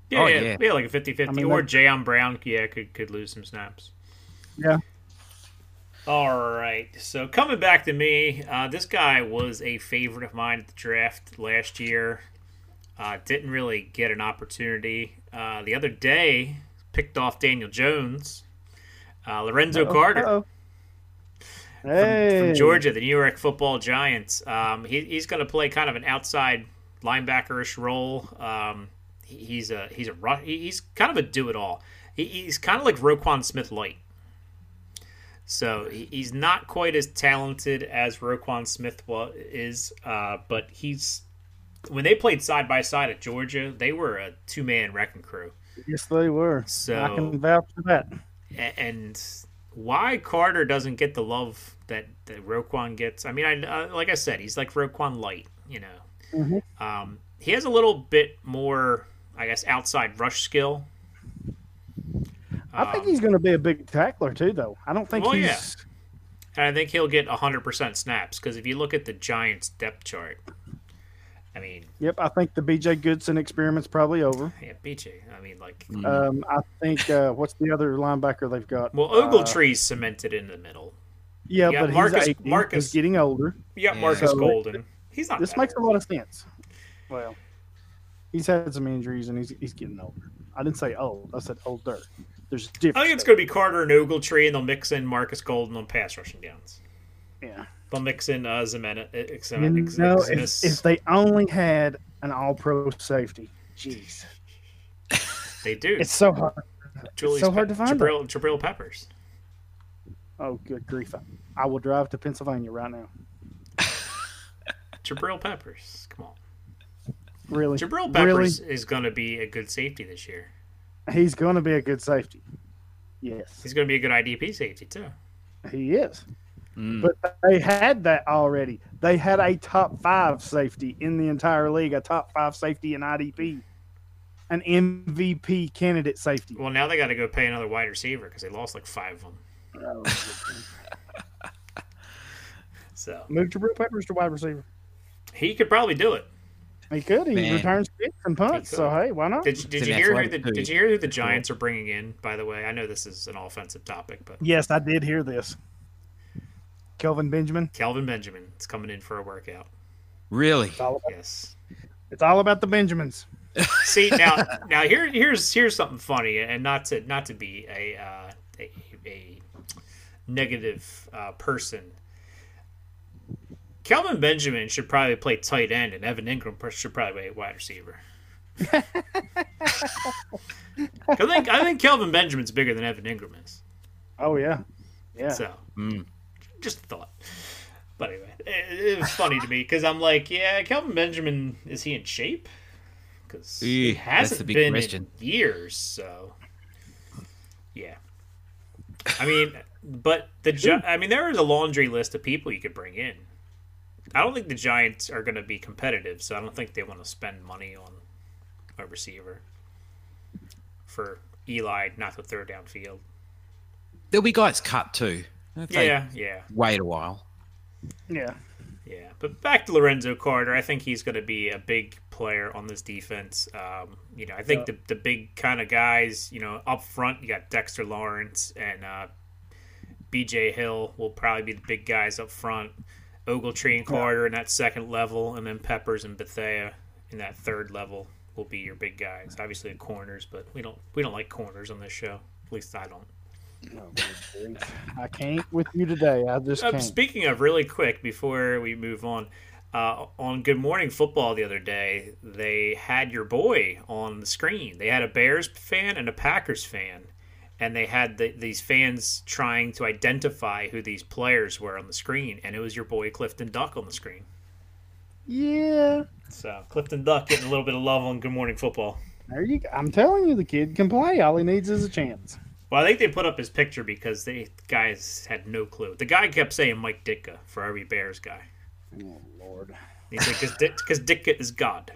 Speaker 2: Yeah,
Speaker 5: Oh,
Speaker 2: yeah,
Speaker 5: yeah.
Speaker 2: yeah, like a 50-50.
Speaker 3: I mean,
Speaker 2: or
Speaker 3: that-
Speaker 2: Jayon Brown, yeah, could could lose some snaps.
Speaker 3: Yeah.
Speaker 2: All right. So coming back to me, uh, this guy was a favorite of mine at the draft last year. Uh, didn't really get an opportunity. Uh, the other day, picked off Daniel Jones. Uh, Lorenzo Carter.
Speaker 3: Uh-oh.
Speaker 2: from,
Speaker 3: Hey,
Speaker 2: from Georgia, the New York Football Giants. Um, he, he's going to play kind of an outside linebackerish role. Um, he- he's a he's a he- he's kind of a do it all. He, he's kind of like Roquan Smith light. So he, he's not quite as talented as Roquan Smith is, uh, but he's when they played side by side at Georgia, they were a two man wrecking crew.
Speaker 3: Yes, they were.
Speaker 2: So-
Speaker 3: I can vouch for that.
Speaker 2: And why Carter doesn't get the love that that Roquan gets. I mean, I uh, like I said, he's like Roquan light. You know,
Speaker 3: Mm-hmm.
Speaker 2: um, he has a little bit more, I guess, outside rush skill.
Speaker 3: I think he's going to be a big tackler too, though. I don't think
Speaker 2: Well,
Speaker 3: he's.
Speaker 2: yeah. And I think he'll get hundred percent snaps because if you look at the Giants depth chart, I mean,
Speaker 3: Yep, I think the BJ Goodson experiment's probably over.
Speaker 2: yeah, BJ. I mean, like,
Speaker 3: Um, I think uh, what's the other linebacker they've got?
Speaker 2: well,
Speaker 3: Uh,
Speaker 2: Ogletree's cemented in the middle.
Speaker 3: yeah,
Speaker 2: yeah,
Speaker 3: but
Speaker 2: Marcus-
Speaker 3: he's 80,
Speaker 2: Marcus-
Speaker 3: he's getting older.
Speaker 2: You got
Speaker 5: Yeah.
Speaker 2: Markus
Speaker 3: So-
Speaker 2: Golden. He's not.
Speaker 3: This
Speaker 2: that
Speaker 3: makes a lot of sense. Well, he's had some injuries and he's he's getting older. I didn't say old. I said older. There's a difference.
Speaker 2: I think it's going to be Carter and Ogletree, and they'll mix in Markus Golden on pass rushing downs.
Speaker 3: Yeah.
Speaker 2: They'll mix in uh, Ximines. uh,
Speaker 3: You
Speaker 2: Ximines-
Speaker 3: know, if, if they only had an all-pro safety, jeez,
Speaker 2: they do.
Speaker 3: it's so hard.
Speaker 2: Julius
Speaker 3: so hard to find
Speaker 2: Jabril, Jabril Peppers.
Speaker 3: Oh, good grief! I will drive to Pennsylvania right now.
Speaker 2: Jabril Peppers. Come on.
Speaker 3: Really,
Speaker 2: Jabril
Speaker 3: really,
Speaker 2: Peppers is going to be a good safety this year.
Speaker 3: he's going to be a good safety. Yes,
Speaker 2: He's going to be a good IDP safety too.
Speaker 3: he is.
Speaker 5: Mm.
Speaker 3: But they had that already. They had a top five safety in the entire league, a top five safety in IDP, an MVP candidate safety.
Speaker 2: Well, now they got to go pay another wide receiver because they lost like five of them.
Speaker 3: Oh,
Speaker 2: So
Speaker 3: Move Jabril Peppers to wide receiver.
Speaker 2: he could probably do it.
Speaker 3: He could. He
Speaker 5: Man.
Speaker 3: returns kicks and punts.
Speaker 2: He
Speaker 3: So hey, why not?
Speaker 2: Did, did you hear who the, Did you hear who the Giants are bringing in? By the way, I know this is an offensive topic, but
Speaker 3: Yes, I did hear this. Kelvin Benjamin.
Speaker 2: Kelvin Benjamin is coming in for a workout.
Speaker 5: Really?
Speaker 3: It's all about,
Speaker 2: Yes.
Speaker 3: it's all about the Benjamins.
Speaker 2: See now, now here here's here's something funny, and not to not to be a uh, a, a negative uh, person. Kelvin Benjamin should probably play tight end, and Evan Engram should probably play wide receiver. I think I think Kelvin Benjamin's bigger than Evan Engram is.
Speaker 3: Oh yeah, yeah.
Speaker 2: So,
Speaker 5: Mm.
Speaker 2: Just a thought. But anyway, it, it was funny to me because I'm like, yeah, Kelvin Benjamin is he in shape? Because he hasn't been
Speaker 5: question.
Speaker 2: in years. So, yeah. I mean, but the Gi- I mean, there is a laundry list of people you could bring in. I don't think the Giants are going to be competitive, so I don't think they want to spend money on a receiver for Eli not to throw downfield.
Speaker 5: There'll be guys cut too. If they
Speaker 2: Yeah, yeah.
Speaker 5: Wait a while.
Speaker 3: yeah.
Speaker 2: Yeah, but back to Lorenzo Carter, I think he's going to be a big player on this defense. Um, you know, I think the the big kind of guys, you know, up front, you got Dexter Lawrence and uh, B.J. Hill will probably be the big guys up front. Ogletree and Carter in that second level, and then Peppers and Bethea in that third level will be your big guys. Obviously, the corners, but we don't we don't like corners on this show. At least I don't.
Speaker 3: I can't with you today. I just can't.
Speaker 2: speaking of, really quick before we move on, uh, on Good Morning Football the other day, they had your boy on the screen. They had a Bears fan and a Packers fan, and they had the, these fans trying to identify who these players were on the screen, and it was your boy Clifton Duck on the screen.
Speaker 3: yeah.
Speaker 2: So Clifton Duck getting a little bit of love on Good Morning Football.
Speaker 3: There you go. I'm telling you, the kid can play. All he needs is a chance.
Speaker 2: Well, I think they put up his picture because they guys had no clue. The guy kept saying Mike Ditka for every Bears guy.
Speaker 3: Oh Lord.
Speaker 2: He said because Ditka is God.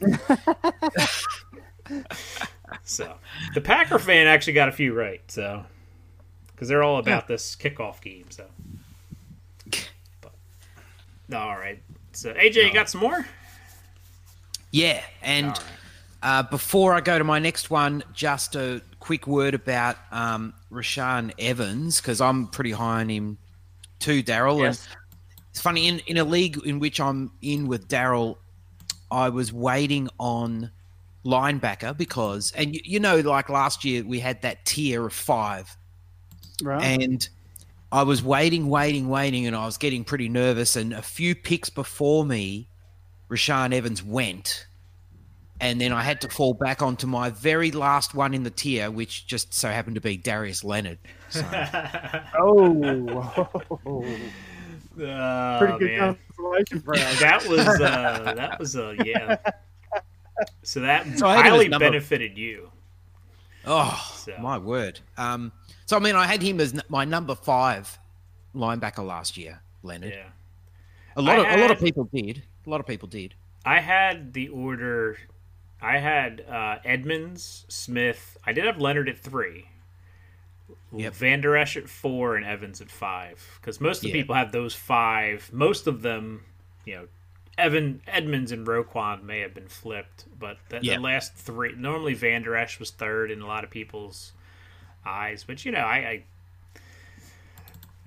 Speaker 2: so the Packer fan actually got a few right. So because they're all about this kickoff game. So, but, all right. So AJ, you got some more?
Speaker 5: Yeah, and
Speaker 2: All right.
Speaker 5: Uh, before I go to my next one, just a quick word about um, Rashaan Evans because I'm pretty high on him too, Darrell.
Speaker 3: Yes.
Speaker 5: And it's funny in in a league in which I'm in with Darrell, I was waiting on linebacker because, and you, you know, like last year we had that tier of five,
Speaker 3: Right.
Speaker 5: and I was waiting, waiting, waiting, and I was getting pretty nervous. And a few picks before me, Rashaan Evans went, and then I had to fall back onto my very last one in the tier, which just so happened to be Darius Leonard. So,
Speaker 3: oh,
Speaker 2: Oh,
Speaker 3: pretty good
Speaker 2: man.
Speaker 3: consolation prize.
Speaker 2: that was uh, that was uh, yeah. So that
Speaker 5: So I had him as
Speaker 2: highly
Speaker 5: number-
Speaker 2: benefited you.
Speaker 5: oh
Speaker 2: So-
Speaker 5: my word! Um, so I mean, I had him as n- my number five linebacker last year, Leonard.
Speaker 2: Yeah.
Speaker 5: A lot
Speaker 2: I
Speaker 5: of a lot of people did. A lot of people did.
Speaker 2: I had the order. I had uh, Edmunds, Smith. I did have Leonard at three.
Speaker 5: Yep.
Speaker 2: Vander Esch at four and Evans at five. Because most of the
Speaker 5: Yeah.
Speaker 2: people have those five. Most of them, you know, Evan Edmunds and Roquan may have been flipped, but the,
Speaker 5: Yeah.
Speaker 2: the last three. Normally, Vander Esch was third in a lot of people's eyes, but you know, I. I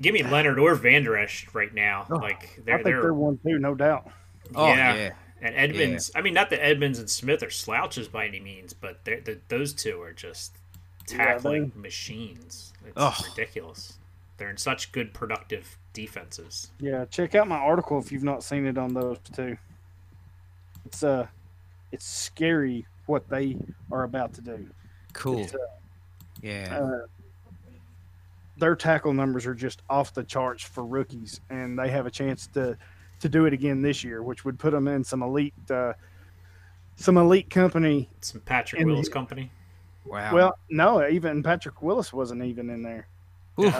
Speaker 2: Give me Leonard or Vander Esch right now. like
Speaker 3: I
Speaker 2: they're
Speaker 3: think
Speaker 2: they're
Speaker 3: they're one too, no doubt.
Speaker 5: Oh
Speaker 2: Yeah.
Speaker 5: yeah.
Speaker 2: And Edmunds, I mean, not that Edmunds and Smith are slouches by any means, but they're, they those two are just tackling machines. It's
Speaker 5: Ugh.
Speaker 2: ridiculous. They're in such good, productive defenses.
Speaker 3: Yeah, check out my article if you've not seen it on those two. It's uh, it's scary what they are about to do.
Speaker 5: Cool.
Speaker 3: Uh,
Speaker 5: Yeah.
Speaker 3: uh, their tackle numbers are just off the charts for rookies, and they have a chance to to do it again this year, which would put them in some elite uh, some elite company.
Speaker 2: Some Patrick
Speaker 3: And
Speaker 2: Willis
Speaker 3: the-
Speaker 2: company.
Speaker 5: wow.
Speaker 3: Well, no, even Patrick Willis wasn't even in there.
Speaker 5: Oof.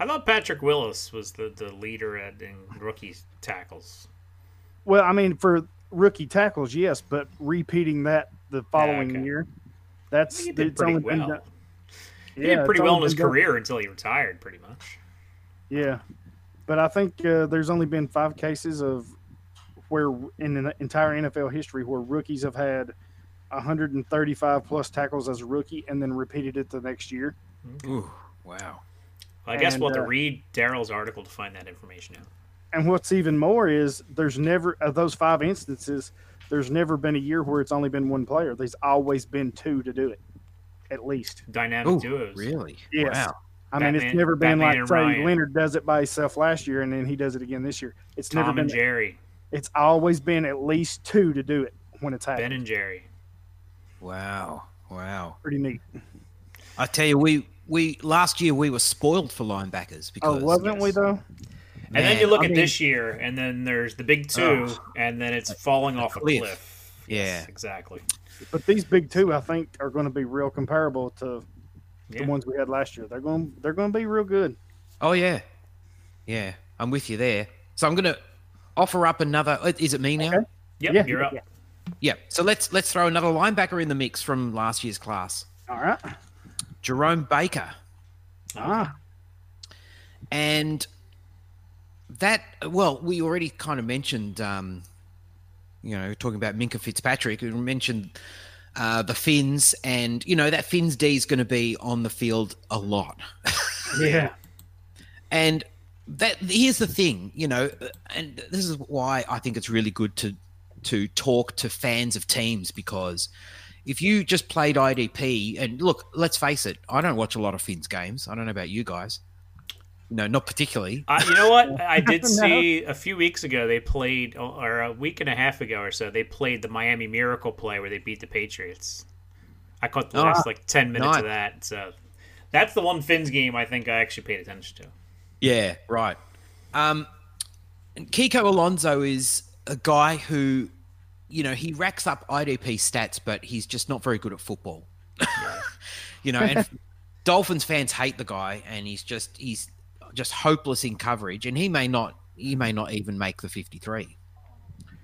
Speaker 2: I thought Patrick Willis was the, the leader at in rookie tackles.
Speaker 3: Well, I mean, for rookie tackles, yes, but repeating that the following
Speaker 2: okay.
Speaker 3: year, that's
Speaker 2: He did
Speaker 3: it's
Speaker 2: pretty
Speaker 3: only
Speaker 2: well.
Speaker 3: done-
Speaker 2: He
Speaker 3: Yeah,
Speaker 2: did pretty well in his
Speaker 3: been done-
Speaker 2: career until he retired, pretty much.
Speaker 3: Yeah, but I think uh, there's only been five cases of where in the entire NFL history where rookies have had 135 plus tackles as a rookie and then repeated it the next year.
Speaker 5: Ooh, wow.
Speaker 2: Well, I guess
Speaker 3: And,
Speaker 2: we'll have to
Speaker 3: uh,
Speaker 2: read Darrell's article to find that information out.
Speaker 3: And what's even more is there's never of those five instances. There's never been a year where it's only been one player. There's always been two to do it, at least.
Speaker 2: Dynamic
Speaker 5: Ooh,
Speaker 2: duos.
Speaker 5: really?
Speaker 3: Yes.
Speaker 5: Wow.
Speaker 3: I mean, it's never been
Speaker 2: Batman
Speaker 3: like
Speaker 2: and
Speaker 3: say Leonard does it by himself last year and then he does it again this year. It's never been.
Speaker 2: and Jerry.
Speaker 3: It's always been at least two to do it when it's happened.
Speaker 2: Ben and Jerry.
Speaker 5: Wow. Wow.
Speaker 3: Pretty neat.
Speaker 5: I tell you, we we last year we were spoiled for linebackers because Oh,
Speaker 3: wasn't we
Speaker 2: yes.
Speaker 3: though?
Speaker 2: And then you look
Speaker 3: I
Speaker 2: at
Speaker 3: mean-
Speaker 2: this year, and then there's the big two,
Speaker 5: Ugh.
Speaker 2: and then it's falling off a
Speaker 5: cliff.
Speaker 2: cliff.
Speaker 5: Yeah.
Speaker 2: Yes, exactly.
Speaker 3: But these big two, I think, are going to be real comparable to
Speaker 2: Yeah.
Speaker 3: the ones we had last year. They're going. They're going to be real good.
Speaker 5: Oh yeah, yeah. I'm with you there. So I'm gonna offer up another. uh, Is it me now?
Speaker 3: Okay.
Speaker 2: Yep,
Speaker 3: Yeah,
Speaker 2: you're up.
Speaker 3: yeah.
Speaker 5: Yeah. So let's let's throw another linebacker in the mix from last year's class.
Speaker 3: All right.
Speaker 5: Jerome Baker.
Speaker 3: Ah,
Speaker 5: And that, well, we already kind of mentioned, um, you know, talking about Minkah Fitzpatrick, we mentioned uh, the Fins, and, you know, that Fins D is going to be on the field a lot.
Speaker 3: yeah.
Speaker 5: And that here's the thing, you know, and this is why I think it's really good to to talk to fans of teams because if you just played IDP and look, let's face it, I don't watch a lot of Fins games. I don't know about you guys. No, not particularly.
Speaker 2: Uh, you know what? I did see a few weeks ago they played, or a week and a half ago or so, they played the Miami Miracle play where they beat the Patriots. I caught the
Speaker 5: Ah,
Speaker 2: last like ten minutes
Speaker 5: nice.
Speaker 2: of that. So that's the one Fins game I think I actually paid attention to.
Speaker 5: Yeah, right. Um, and Kiko Alonso is a guy who, you know, he racks up IDP stats, but he's just not very good at football. you know, and Dolphins fans hate the guy, and he's just he's just hopeless in coverage, and he may not he may not even make the fifty three.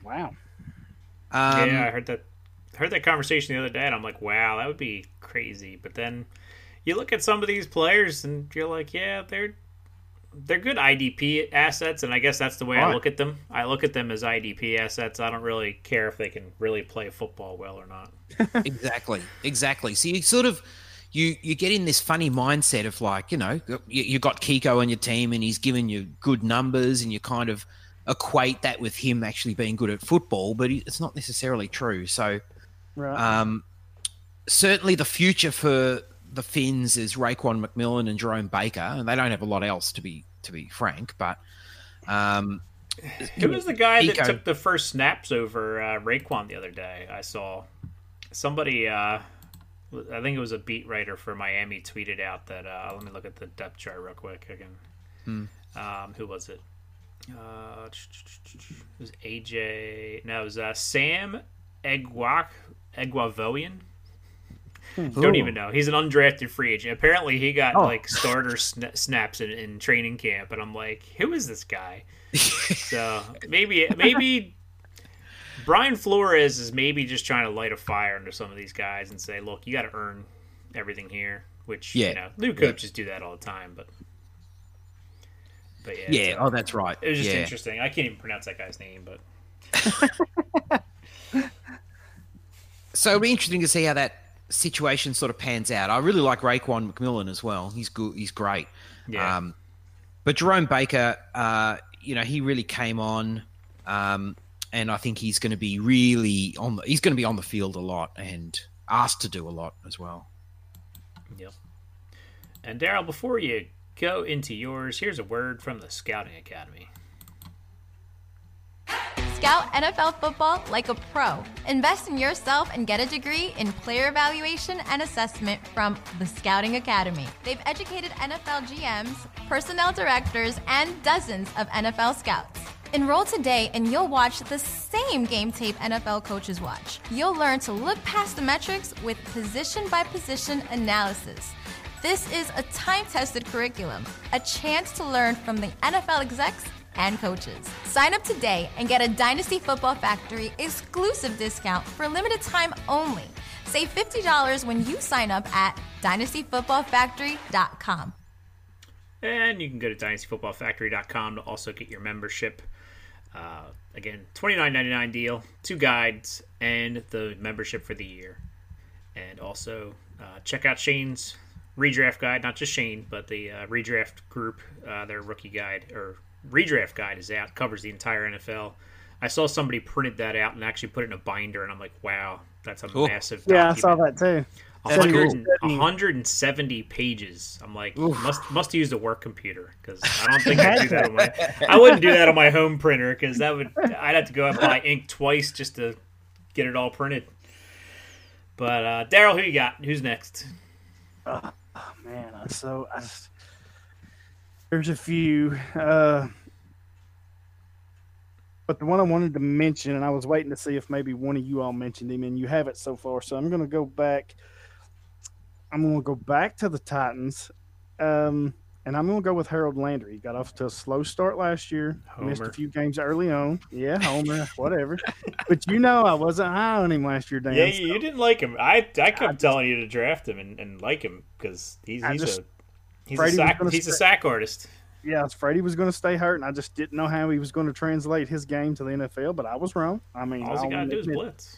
Speaker 3: Wow.
Speaker 5: Um,
Speaker 2: yeah, I heard that. Heard that conversation the other day, and I'm like, wow, that would be crazy. But then you look at some of these players, and you're like, yeah, they're they're good IDP assets, and I guess that's the way I look at them. I look at them as IDP assets. I don't really care if they can really play football well or not.
Speaker 5: exactly exactly so you sort of you you get in this funny mindset of like you know you, you got kiko on your team and he's giving you good numbers and you kind of equate that with him actually being good at football but it's not necessarily true so
Speaker 3: Right.
Speaker 5: um certainly the future for the Fins is Raekwon McMillan and Jerome Baker, and they don't have a lot else to be to be frank. But um,
Speaker 2: Who was the guy that took the first snaps over uh, Raekwon the other day? I saw somebody. Uh, I think it was a beat writer for Miami tweeted out that. Uh, let me look at the depth chart real quick again. Um, who was it? Uh, it was AJ. No, it was uh, Sam Egwak Eguavoen. Don't even know. He's an undrafted free agent. Apparently, he got
Speaker 3: Oh.
Speaker 2: like starter sna- snaps in, in training camp, and I'm like, who is this guy? so maybe maybe Brian Flores is maybe just trying to light a fire under some of these guys and say, look, you got to earn everything here. Which
Speaker 5: Yeah.
Speaker 2: you know, new coaches do that all the time, but but yeah,
Speaker 5: yeah, oh, that's right.
Speaker 2: it was just
Speaker 5: yeah.
Speaker 2: interesting. I can't even pronounce that guy's name, but
Speaker 5: So it'll be interesting to see how that situation sort of pans out. I really like Raekwon McMillan as well. He's good. He's great.
Speaker 2: yeah,
Speaker 5: Um, but Jerome Baker, uh, you know, he really came on, um, and I think he's going to be really on. The, he's going to be on the field a lot and asked to do a lot as well.
Speaker 2: Yep. And Darrell, before you go into yours, here's a word from the Scouting Academy.
Speaker 6: Scout NFL football like a pro. Invest in yourself and get a degree in player evaluation and assessment from the Scouting Academy. They've educated NFL GMs, personnel directors, and dozens of NFL scouts. Enroll today and you'll watch the same game tape NFL coaches watch. You'll learn to look past the metrics with position by position analysis. This is a time tested curriculum, a chance to learn from the NFL execs and coaches. Sign up today and get a Dynasty Football Factory exclusive discount for limited time only. Save $50 when you sign up at dynastyfootballfactory.com.
Speaker 2: And you can go to dynastyfootballfactory.com to also get your membership. Uh, again, twenty nine ninety nine deal, two guides, and the membership for the year. And also uh, check out Shane's redraft guide, not just Shane, but the uh, redraft group. Uh, their rookie guide or redraft guide is out, covers the entire NFL. I saw somebody printed that out and actually put it in a binder, and I'm like, wow, that's a
Speaker 5: Cool.
Speaker 2: massive.
Speaker 3: Yeah, I saw that too.
Speaker 5: That's
Speaker 2: 100
Speaker 5: cool.
Speaker 2: 170 pages. I'm like, must must have used a work computer because I don't think I do that on my. I wouldn't do that on my home printer because that would I'd have to go out and buy ink twice just to get it all printed. But uh, Darrell, who you got? Who's next?
Speaker 3: Oh, man, I- so I, s- there's a few, uh, but the one I wanted to mention, and I was waiting to see if maybe one of you all mentioned him, and you have it so far. So I'm going to go back. I'm going to go back to the Titans, um, and I'm going to go with Harold Landry. He got off to a slow start last year. Missed a few games early on. Yeah, Homer, whatever. But you know, I wasn't high on him last year, Dan.
Speaker 2: Yeah,
Speaker 3: so-
Speaker 2: you, didn't like him. I I kept
Speaker 3: just-
Speaker 2: telling you to draft him and, and like him because he's he's
Speaker 3: just-
Speaker 2: a he's a sack he's a sack artist.
Speaker 3: yeah, I was afraid he was going to stay hurt, and I just didn't know how he was going to translate his game to the NFL. But I was wrong. I mean,
Speaker 2: All you
Speaker 3: I'll
Speaker 2: gotta do is blitz.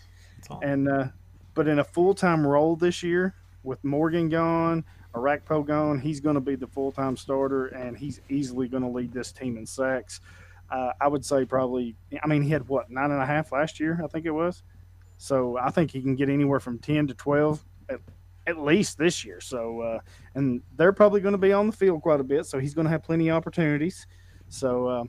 Speaker 3: And uh, but in a full time role this year with Morgan gone, Orakpo gone, he's going to be the full time starter, and he's easily going to lead this team in sacks. Uh, I would say probably. I mean, he had what nine and a half last year, I think it was. So I think he can get anywhere from ten to twelve at, at least this year. So uh, and they're probably going to be on the field quite a bit, so he's going to have plenty of opportunities. So uh,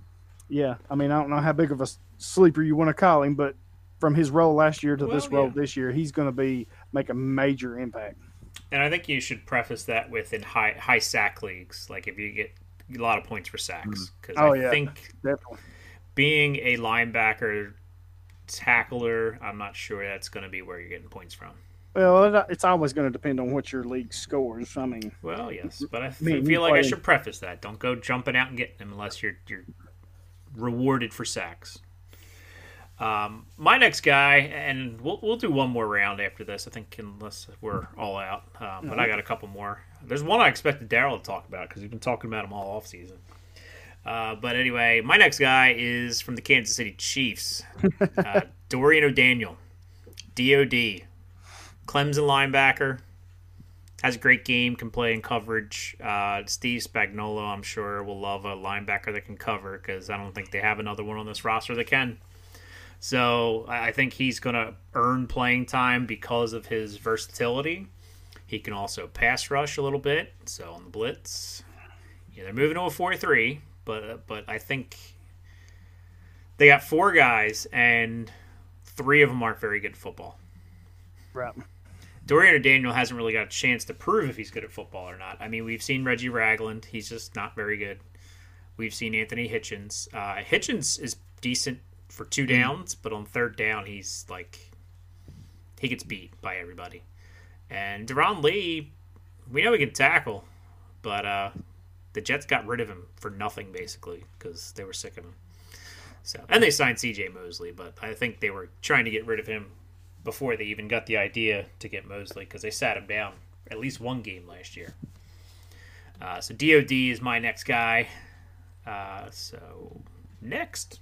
Speaker 3: yeah, I mean, I don't know how big of a sleeper you want to call him, but from his role last year to this
Speaker 2: Well,
Speaker 3: role
Speaker 2: yeah.
Speaker 3: this year, he's going to be make a major impact.
Speaker 2: And I think you should preface that with in high high sack leagues, like if you get a lot of points for sacks, mm. because
Speaker 3: Oh,
Speaker 2: I
Speaker 3: yeah.
Speaker 2: think
Speaker 3: Definitely.
Speaker 2: being a linebacker tackler, I'm not sure that's going to be where you're getting points from.
Speaker 3: Well, it's always going to depend on what your league scores. I mean,
Speaker 2: Well, yes, but I f-
Speaker 3: mean,
Speaker 2: feel like I should preface that. Don't go jumping out and getting them unless you're you're rewarded for sacks. Um, my next guy, and we'll we'll do one more round after this. I think unless we're all out, um, but I got a couple more. There's one I expected Daryl to talk about because we've been talking about him all off season. Uh, but anyway, my next guy is from the Kansas City Chiefs, uh, Dorian O'Daniel, DOD, Clemson linebacker has a great game, can play in coverage. Uh, Steve Spagnuolo, I'm sure, will love a linebacker that can cover because I don't think they have another one on this roster that can. So I think he's going to earn playing time because of his versatility. He can also pass rush a little bit. So on the blitz, yeah, they're moving to a four-three, but but I think they got four guys and three of them aren't very good at football.
Speaker 3: Right.
Speaker 2: Dorian or Daniel hasn't really got a chance to prove if he's good at football or not. I mean, we've seen Reggie Ragland; he's just not very good. We've seen Anthony Hitchens. Uh, Hitchens is decent for two downs, but on third down, he's like he gets beat by everybody. And Darron Lee, we know he can tackle, but uh, the Jets got rid of him for nothing basically because they were sick of him. So and they signed C.J. Mosley, but I think they were trying to get rid of him before they even got the idea to get Mosley because they sat him down at least one game last year. Uh, so DOD is my next guy. Uh, so next,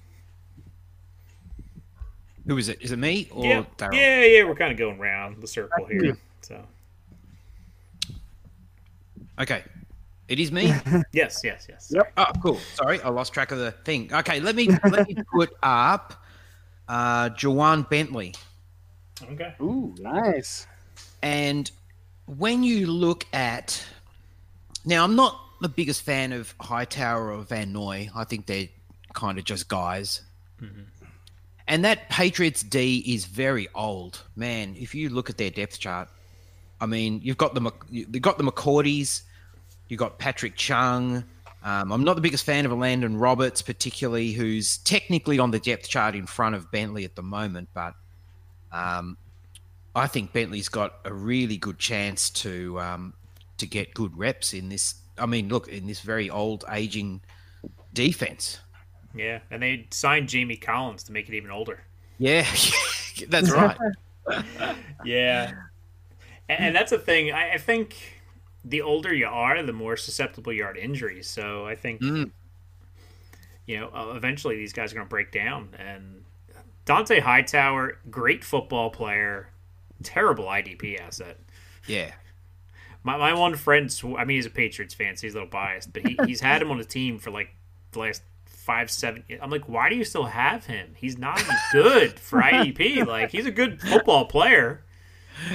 Speaker 5: Who is it? Is it me or
Speaker 2: yeah,
Speaker 5: Darrell?
Speaker 2: yeah, yeah, we're kind of going around the circle here. So
Speaker 5: Okay. It is me.
Speaker 2: yes, yes, yes.
Speaker 3: Yep.
Speaker 5: Oh, cool. Sorry, I lost track of the thing. Okay, let me let me put up uh Ja'Whaun Bentley.
Speaker 2: Okay.
Speaker 3: Ooh, nice.
Speaker 5: And when you look at now, I'm not the biggest fan of Hightower or Van Noy. I think they're kind of just guys. And that Patriots D is very old, man. If you look at their depth chart, I mean, you've got the you've got the McCourties, you got Patrick Chung. Um, I'm not the biggest fan of Landon Roberts, particularly, who's technically on the depth chart in front of Bentley at the moment, but um, I think Bentley's got a really good chance to um, to get good reps in this. I mean, look in this very old, aging defense.
Speaker 2: Yeah, and they signed Jamie Collins to make it even older.
Speaker 5: Yeah, that's right.
Speaker 2: Yeah, and, and that's the thing. I, I think the older you are, the more susceptible you are to injuries. So I think
Speaker 5: Mm.
Speaker 2: you know uh, eventually these guys are going to break down. And Dont'a Hightower, great football player, terrible IDP asset.
Speaker 5: Yeah,
Speaker 2: My, my one friend, sw- I mean, he's a Patriots fan, so he's a little biased, but he, he's had him on the team for like the last five, seven. I'm like, why do you still have him? He's not good for IDP. Like, he's a good football player.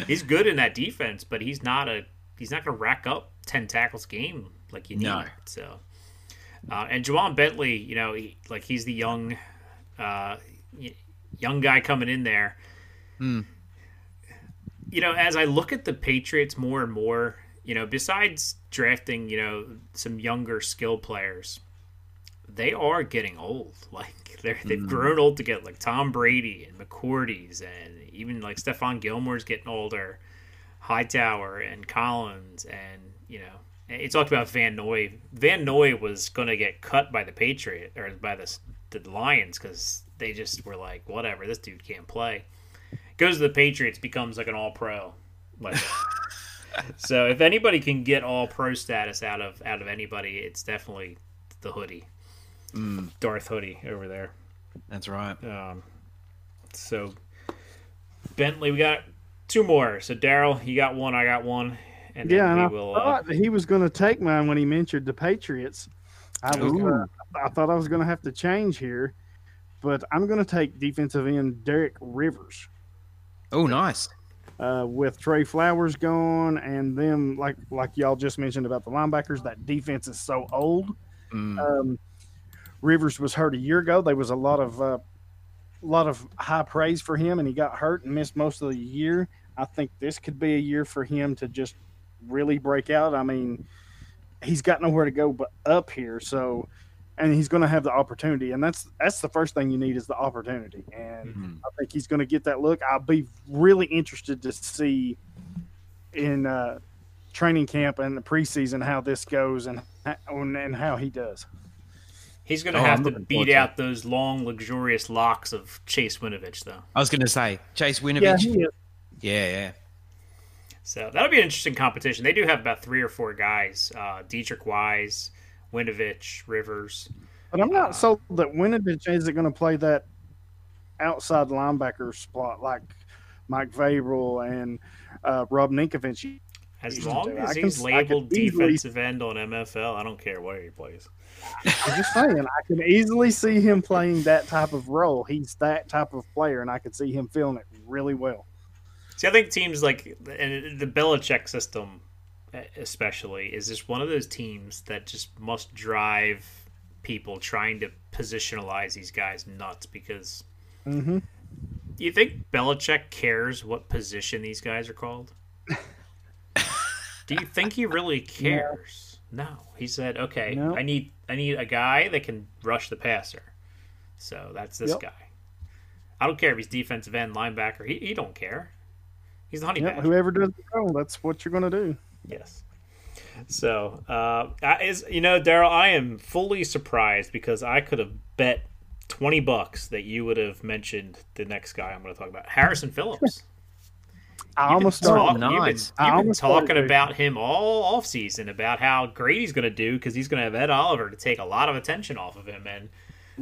Speaker 2: He's good in that defense, but he's not a he's not going to rack up ten tackles a game like you need.
Speaker 5: No.
Speaker 2: So, uh, and Ja'Whaun Bentley, you know, he, like he's the young, uh, young guy coming in there you know, as I look at the Patriots more and more, you know, besides drafting, you know, some younger skill players, they are getting old. Like they're they've mm. grown old to get like Tom Brady and McCourties and even like Stephon Gilmore's getting older, Hightower and Collins and you know, you talked about Van Noy. Van Noy was going to get cut by the Patriot or by the the Lions because they just were like, whatever, this dude can't play goes to the Patriots, becomes like an All Pro. Like, so if anybody can get All Pro status out of out of anybody, it's definitely the hoodie, Darth Hoodie over there.
Speaker 5: that's right.
Speaker 2: Um, so Bentley, we got two more. So Darrell, you got one, I got one, and then
Speaker 3: Yeah, and
Speaker 2: we
Speaker 3: I
Speaker 2: will. Uh,
Speaker 3: thought that he was going to take mine when he mentioned the Patriots. I was,
Speaker 5: Ooh.
Speaker 3: uh, I thought I was going to have to change here, but I'm going to take defensive end Derek Rivers.
Speaker 5: Oh, nice.
Speaker 3: Uh, with Trey Flowers gone, and then like like y'all just mentioned about the linebackers, that defense is so old.
Speaker 5: Mm.
Speaker 3: Um, Rivers was hurt a year ago. There was a lot of uh, lot of high praise for him, and he got hurt and missed most of the year. I think this could be a year for him to just really break out. I mean, he's got nowhere to go but up here, so and he's going to have the opportunity, and that's that's the first thing you need is the opportunity, and
Speaker 5: Mhm.
Speaker 3: I think he's going to get that look. I'll be really interested to see in uh, training camp and the preseason how this goes and and how he does.
Speaker 2: He's going to
Speaker 5: Oh,
Speaker 2: have
Speaker 5: I'm
Speaker 2: to beat
Speaker 5: forward to
Speaker 2: out those long, luxurious locks of Chase Winovich, though.
Speaker 5: I was going to say Chase Winovich.
Speaker 3: he is.
Speaker 5: Yeah, yeah.
Speaker 2: So that'll be an interesting competition. They do have about three or four guys: uh, Deatrich Wise, Winovich, Rivers.
Speaker 3: But I'm not sold that Winovich isn't going to play that outside linebacker spot like Mike Vrabel and uh, Rob Ninkovich.
Speaker 2: As long as
Speaker 3: I
Speaker 2: he's
Speaker 3: can
Speaker 2: labeled
Speaker 3: easily-
Speaker 2: defensive end on MFL, I don't care where he plays.
Speaker 3: I'm just saying, I can easily see him playing that type of role. He's that type of player, and I could see him feeling it really well.
Speaker 2: See, I think teams like and the Belichick system, especially, is just one of those teams that just must drive people trying to positionalize these guys nuts because.
Speaker 3: Mm-hmm.
Speaker 2: You think Belichick cares what position these guys are called? Do you think he really cares? No. He said, "Okay,
Speaker 3: No.
Speaker 2: I need I need a guy that can rush the passer." So that's this
Speaker 3: Yep.
Speaker 2: guy. I don't care if he's defensive end, linebacker. He, he don't care. He's the honey
Speaker 3: Yep,
Speaker 2: badger.
Speaker 3: whoever does the role, that's what you're going to do.
Speaker 2: Yes. So, uh, I- is you know, Darrell, I am fully surprised because I could have bet twenty bucks that you would have mentioned the next guy I'm going to talk about, Harrison Phillips.
Speaker 3: I
Speaker 2: You've
Speaker 3: almost
Speaker 2: been, talk-
Speaker 3: started.
Speaker 2: you've been, you've been talking about him all off season about how great he's going to do because he's going to have Ed Oliver to take a lot of attention off of him, and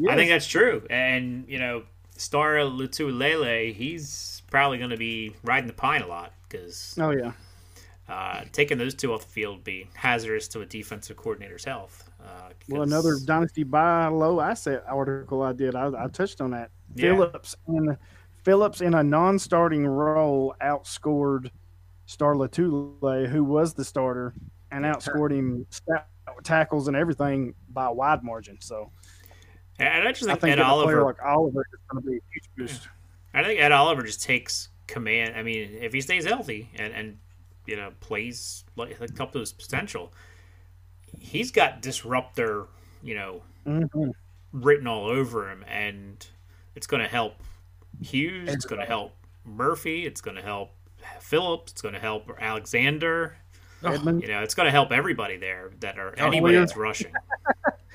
Speaker 2: I think that's true. And you know, Star Lotulelei, he's probably going to be riding the pine a lot because
Speaker 3: Oh yeah.
Speaker 2: uh, taking those two off the field would be hazardous to a defensive coordinator's health. Uh,
Speaker 3: Well, another dynasty buy low asset article I did. I, I touched on that.
Speaker 2: Yeah.
Speaker 3: Phillips in Phillips in a non-starting role outscored Star Lotulelei, who was the starter, and outscored him tackles and everything by a wide margin. So
Speaker 2: and I just
Speaker 3: I
Speaker 2: think,
Speaker 3: think
Speaker 2: Ed
Speaker 3: a
Speaker 2: Oliver.
Speaker 3: like Oliver is going to be a huge boost.
Speaker 2: I think Ed Oliver just takes command. I mean, if he stays healthy and, and you know plays like, like up to his potential, he's got disruptor, you know,
Speaker 3: Mhm.
Speaker 2: written all over him, and it's going to help Hughes. It's going to help Murphy. It's going to help Phillips. It's going to help Alexander.
Speaker 3: Edmund,
Speaker 2: You know, it's going to help everybody there that are
Speaker 5: Oh,
Speaker 2: anybody
Speaker 3: yeah.
Speaker 2: that's rushing.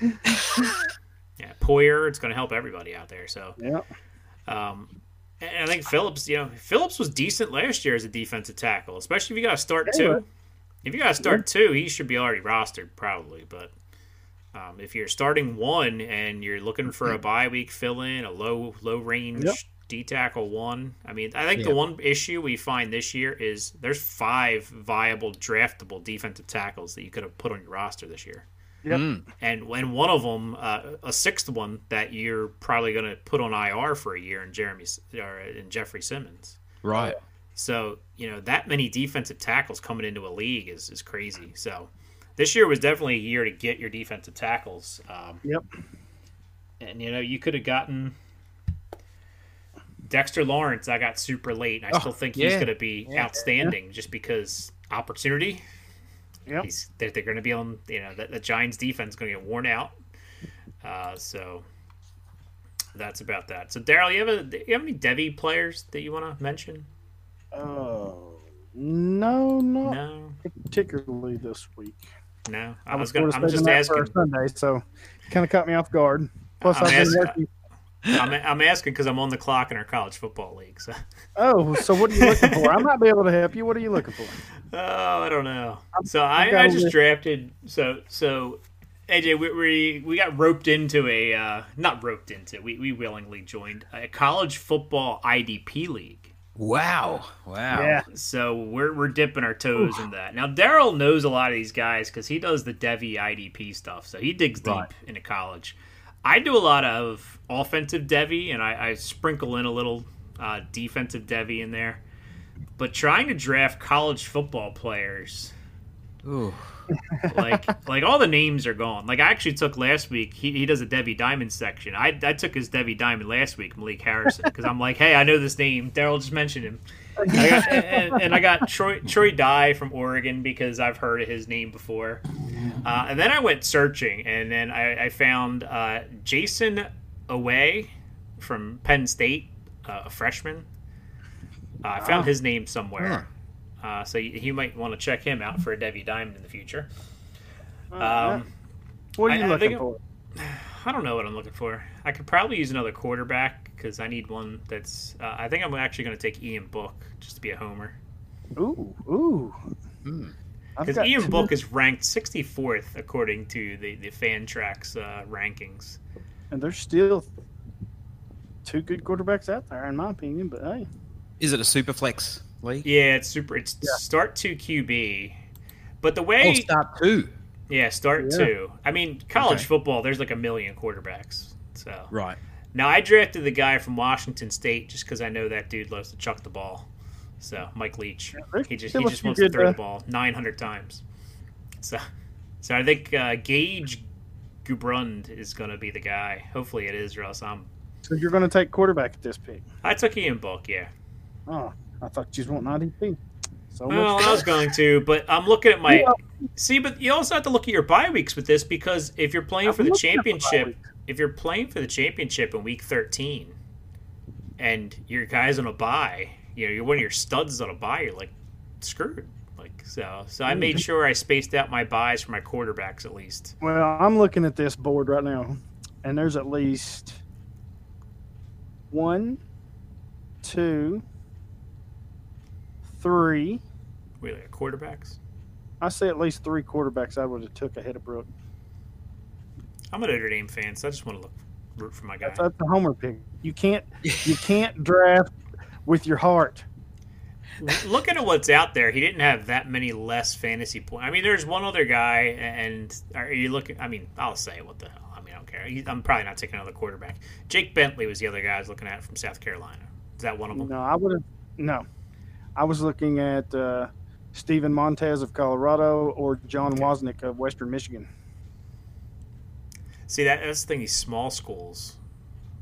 Speaker 2: yeah, Poyer. It's going to help everybody out there. So.
Speaker 3: yeah,
Speaker 2: Um, and I think Phillips, you know, Phillips was decent last year as a defensive tackle, especially if you got to start
Speaker 3: Yeah,
Speaker 2: two. If you got to start two, he should be already rostered probably. But um, if you're starting one and you're looking for a bye week fill in, a low low range
Speaker 3: Yep.
Speaker 2: D tackle one, I mean, I think
Speaker 5: Yeah.
Speaker 2: the one issue we find this year is there's five viable draftable defensive tackles that you could have put on your roster this year
Speaker 3: Yep.
Speaker 5: Mm.
Speaker 2: and when one of them, uh, a sixth one that you're probably going to put on IR for a year in Jeremy or in Jeffrey Simmons.
Speaker 5: Right.
Speaker 2: So you know that many defensive tackles coming into a league is is crazy. So this year was definitely a year to get your defensive tackles. Um,
Speaker 3: Yep.
Speaker 2: And you know you could have gotten Dexter Lawrence. I got super late, and I
Speaker 5: Oh,
Speaker 2: still think he's
Speaker 5: yeah.
Speaker 2: going to be outstanding just because opportunity.
Speaker 3: Yep.
Speaker 2: He's, they're, they're going to be on. You know, the, the Giants' defense is going to get worn out. Uh, so that's about that. So Darrell, you have a you have any Devy players that you want to mention?
Speaker 3: Oh no, not
Speaker 2: No,
Speaker 3: particularly this week.
Speaker 2: no. I,
Speaker 3: I
Speaker 2: was
Speaker 3: was
Speaker 2: going.
Speaker 3: of
Speaker 2: I'm just asking.
Speaker 3: Sunday, so kind of caught me off guard. Plus,
Speaker 2: I'm
Speaker 3: I've been
Speaker 2: asking-
Speaker 3: working.
Speaker 2: I'm, I'm asking because I'm on the clock in our college football league. So.
Speaker 3: Oh, so what are you looking for? I might be able to help you. What are you looking for?
Speaker 2: Oh, I don't know. So
Speaker 3: I've
Speaker 2: I,
Speaker 3: got
Speaker 2: I
Speaker 3: a
Speaker 2: just drafted. So so AJ, we we, we got roped into a uh, not roped into. We we willingly joined a college football IDP league.
Speaker 5: Wow. Wow.
Speaker 3: Yeah.
Speaker 2: So we're we're dipping our toes in that. Now Darrell knows a lot of these guys because he does the Devy IDP stuff. So he digs deep
Speaker 5: Right.
Speaker 2: into college. I do a lot of offensive Devy, and I, I sprinkle in a little uh, defensive Devy in there. But trying to draft college football players,
Speaker 5: Ooh.
Speaker 2: like like all the names are gone. Like I actually took last week. He, he does a Devy Diamond section. I, I took his Devy Diamond last week, Malik Harrison, because I'm like, hey, I know this name. Daryl just mentioned him. And I got, and, and I got Troy Troy Dye from Oregon because I've heard of his name before. Uh, and then I went searching, and then I, I found uh, Jayson Oweh from Penn State, uh, a freshman. Uh, I found his name somewhere. Uh, so you, you might want to check him out for a Devy Diamond in the future. Um,
Speaker 3: What are you
Speaker 2: I- I
Speaker 3: looking
Speaker 2: think-
Speaker 3: for?
Speaker 2: I don't know what I'm looking for. I could probably use another quarterback because I need one that's. Uh, I think I'm actually going to take Ian Book just to be a homer
Speaker 3: Ooh, ooh.
Speaker 5: Hmm.
Speaker 2: Because
Speaker 3: got
Speaker 2: Ian
Speaker 3: two-
Speaker 2: Book is ranked 64th according to the the Fantrax uh, rankings.
Speaker 3: and there's still two good quarterbacks out there, in my opinion. But hey,
Speaker 5: Is it a super flex league?
Speaker 2: Yeah, it's super. It's
Speaker 3: Yeah.
Speaker 2: start two QB, but the
Speaker 5: Oh,
Speaker 2: way
Speaker 5: start two.
Speaker 2: yeah start
Speaker 3: Yeah.
Speaker 2: two. I mean, college
Speaker 5: Okay.
Speaker 2: football there's like a million quarterbacks. So
Speaker 5: Right.
Speaker 2: Now I drafted the guy from Washington State just because I know that dude loves to chuck the ball. So Mike Leach, he just he just wants to throw
Speaker 3: uh,
Speaker 2: the ball 900 times. So, so I think uh, Gage Gubrud is going to be the guy. Hopefully it is, or else I'm.
Speaker 3: So you're going to take quarterback at this pick?
Speaker 2: I took Ian Book, yeah.
Speaker 3: Oh, I thought you was wanting IDP. So
Speaker 2: Well, I was going to, but I'm looking at my.
Speaker 3: Yeah.
Speaker 2: See, but you also have to look at your bye weeks with this because if you're playing
Speaker 3: I'm
Speaker 2: for the
Speaker 3: looking at my bye
Speaker 2: championship. If you're playing for the championship in week 13, and your guys on a buy, you know, you're one of your studs on a buy, you're like screwed. Like so, so I
Speaker 3: Mm-hmm.
Speaker 2: made sure I spaced out my buys for my quarterbacks at least.
Speaker 3: Well, I'm looking at this board right now, and there's at least one, two, three.
Speaker 2: Wait, like quarterbacks?
Speaker 3: I say at least three quarterbacks I would have took ahead of Brook.
Speaker 2: I'm a Notre Dame fan, so I just want to look root for my guy.
Speaker 3: That's, that's a homer pick. You can't you can't draft with your heart.
Speaker 2: looking at what's out there, he didn't have that many less fantasy points. I mean, there's one other guy, and are you looking? I mean, I'll say what the hell. I mean, I don't care. I'm probably not taking another quarterback. Jake Bentley was the other guy I was looking at from South Carolina. Is that one of them?
Speaker 3: No, I would have no. I was looking at uh, Steven Montez of Colorado or Jon Wassink of Western Michigan,
Speaker 2: See, that that's the thing. These small schools.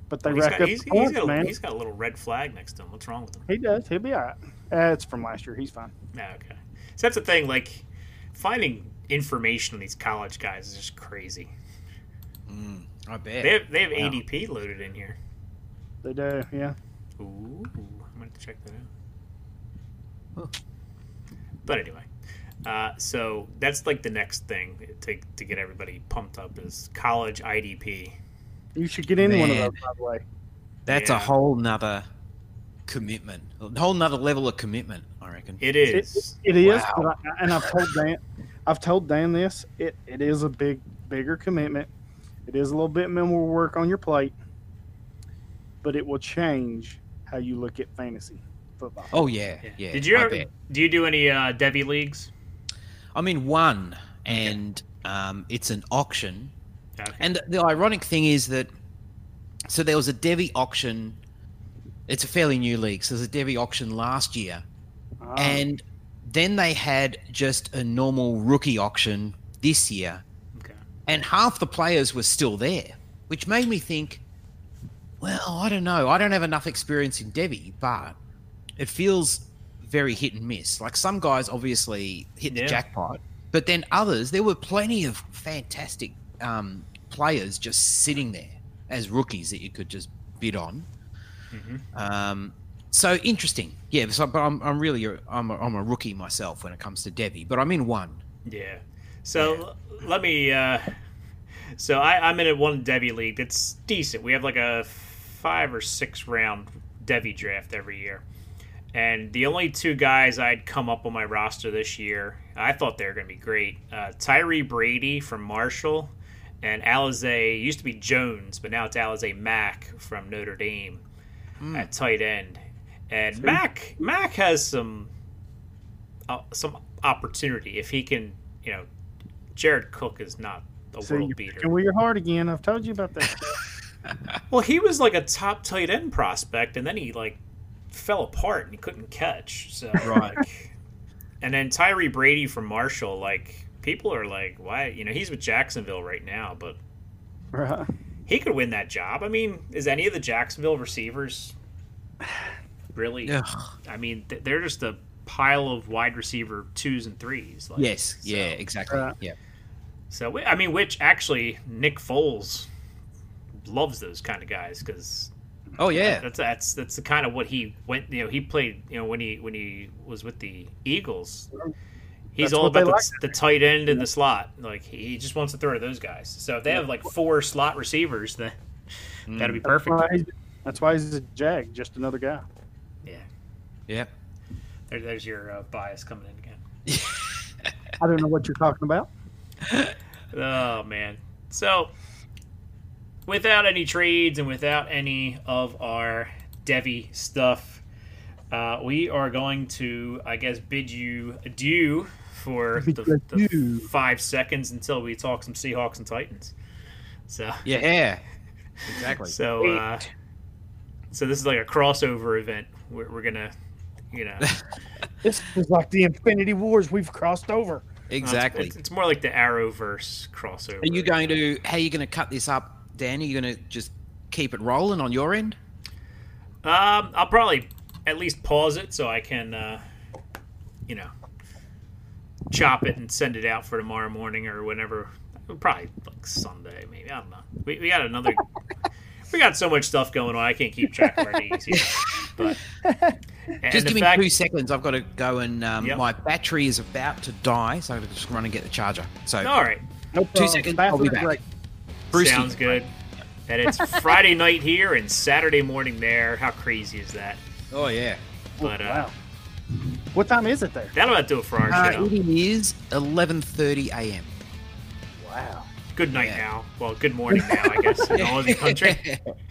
Speaker 3: but they
Speaker 2: He's
Speaker 3: rack
Speaker 2: got,
Speaker 3: up
Speaker 2: he's,
Speaker 3: the
Speaker 2: he's
Speaker 3: points,
Speaker 2: got a,
Speaker 3: man.
Speaker 2: he's got a little red flag next to him. What's wrong with him?
Speaker 3: He does. He'll be all right. Uh, it's from last year. He's fine.
Speaker 2: Yeah, okay. So that's the thing. Like finding information on these college guys is just crazy.
Speaker 5: I bet.
Speaker 2: They have they have
Speaker 5: Wow.
Speaker 2: ADP loaded in here.
Speaker 3: They do. Yeah.
Speaker 2: Ooh, I'm gonna have to check that out. But anyway, uh, so that's like the next thing to, to get everybody pumped up is college IDP.
Speaker 3: You should get in one of those, by the way.
Speaker 5: That's
Speaker 2: Yeah.
Speaker 5: a whole nother commitment, a whole nother level of commitment. I reckon.
Speaker 2: It
Speaker 3: It,
Speaker 2: is.
Speaker 3: it is,
Speaker 5: Wow.
Speaker 3: but I, and I've told Dan, I've told Dan this. It it is a big, bigger commitment. It is a little bit more work on your plate, but it will change how you look at fantasy football.
Speaker 5: Oh yeah,
Speaker 2: Yeah.
Speaker 5: yeah.
Speaker 2: Did you ever, do you do any uh, Devy leagues?
Speaker 5: I'm in one, and um, it's an auction.
Speaker 2: Okay.
Speaker 5: And the ironic thing is that, so there was a Devy auction. It's a fairly new league. So there's a Devy auction last year,
Speaker 3: Ah,
Speaker 5: and then they had just a normal rookie auction this year,
Speaker 2: okay.
Speaker 5: and half the players were still there, which made me think, well, I don't know. I don't have enough experience in Devy, but it feels very hit and miss. Like some guys obviously hit the
Speaker 2: Yeah.
Speaker 5: jackpot, but then others, there were plenty of fantastic um, players just sitting there as rookies that you could just bid on. Um, so interesting, yeah. So, but I'm, I'm really a, I'm, a, I'm a rookie myself when it comes to Devy, but I'm in one.
Speaker 2: Yeah. So l- let me. Uh, so I, I'm in a one Devy league that's decent. We have like a five or six round Devy draft every year. And the only two guys I'd come up on my roster this year, I thought they were going to be great. Uh, Tyree Brady from Marshall and Alize, used to be Jones, but now it's Alize Mack from Notre Dame at tight end. And Mack Mack has some uh, some opportunity if he can, you know, Jared Cook is not a
Speaker 3: so
Speaker 2: world
Speaker 3: you're
Speaker 2: beater.
Speaker 3: picking with your heart again. I've told you about that.
Speaker 2: Well, he was like a top tight end prospect, and then he like fell apart and he couldn't catch. So
Speaker 5: Right.
Speaker 2: like, and then Tyree Brady from Marshall, like people are like, why? You know, he's with Jacksonville right now, but
Speaker 3: right.
Speaker 2: he could win that job. I mean, is any of the Jacksonville receivers really?
Speaker 5: Ugh.
Speaker 2: I mean, they're just a pile of wide receiver twos and threes. Like,
Speaker 5: Yes,
Speaker 2: so-
Speaker 5: yeah, exactly.
Speaker 3: Right.
Speaker 5: Yeah.
Speaker 2: So I mean, which actually Nick Foles loves those kind of guys because
Speaker 5: Oh yeah.
Speaker 2: that's that's that's the kind of what he went. You know, he played. You know, when he when he was with the Eagles, he's
Speaker 3: That's
Speaker 2: all about the,
Speaker 3: like.
Speaker 2: the tight end and the slot. Like he just wants to throw to those guys. So if they have like four slot receivers, then that'd be perfect.
Speaker 3: That's why, he's, that's why he's a jag, just another guy.
Speaker 2: Yeah,
Speaker 5: Yeah.
Speaker 2: there, there's your uh, bias coming in again.
Speaker 3: I don't know what you're talking about.
Speaker 2: Oh man. So without any trades and without any of our Devy stuff, uh, we are going to, I guess, bid you adieu for the, the five seconds until we talk some Seahawks and Titans. So,
Speaker 5: Yeah. Exactly.
Speaker 2: so, uh, so this is like a crossover event. We're, we're gonna You know,
Speaker 3: This is like the Infinity Wars we've crossed over.
Speaker 5: Exactly.
Speaker 2: It's, it's more like the Arrowverse crossover.
Speaker 5: Are you going to? How are you going to cut this up, Dan? Are you going to just keep it rolling on your end?
Speaker 2: Um, I'll probably at least pause it so I can, uh, you know, chop it and send it out for tomorrow morning or whenever. Probably like Sunday, maybe. I don't know. We, we got another. we got so much stuff going on. I can't keep track of our days here. But and
Speaker 5: Just give me
Speaker 2: fact-
Speaker 5: two seconds. I've got to go and um,
Speaker 2: Yep.
Speaker 5: my battery is about to die, so I'm going to just run and get the charger. So
Speaker 2: All right,
Speaker 3: No problem.
Speaker 5: seconds, I'll be back.
Speaker 3: break.
Speaker 5: Brewski.
Speaker 2: sounds good. And it's Friday night here and Saturday morning there. How crazy is that?
Speaker 5: Oh yeah.
Speaker 2: But uh,
Speaker 3: Wow. What time is it there?
Speaker 2: that'll about do it for our
Speaker 5: Uh,
Speaker 2: show.
Speaker 5: it is 11:30 a.m.
Speaker 3: Wow.
Speaker 2: Good night
Speaker 5: Yeah.
Speaker 2: now. Well, good morning now, I guess, in Aussie country.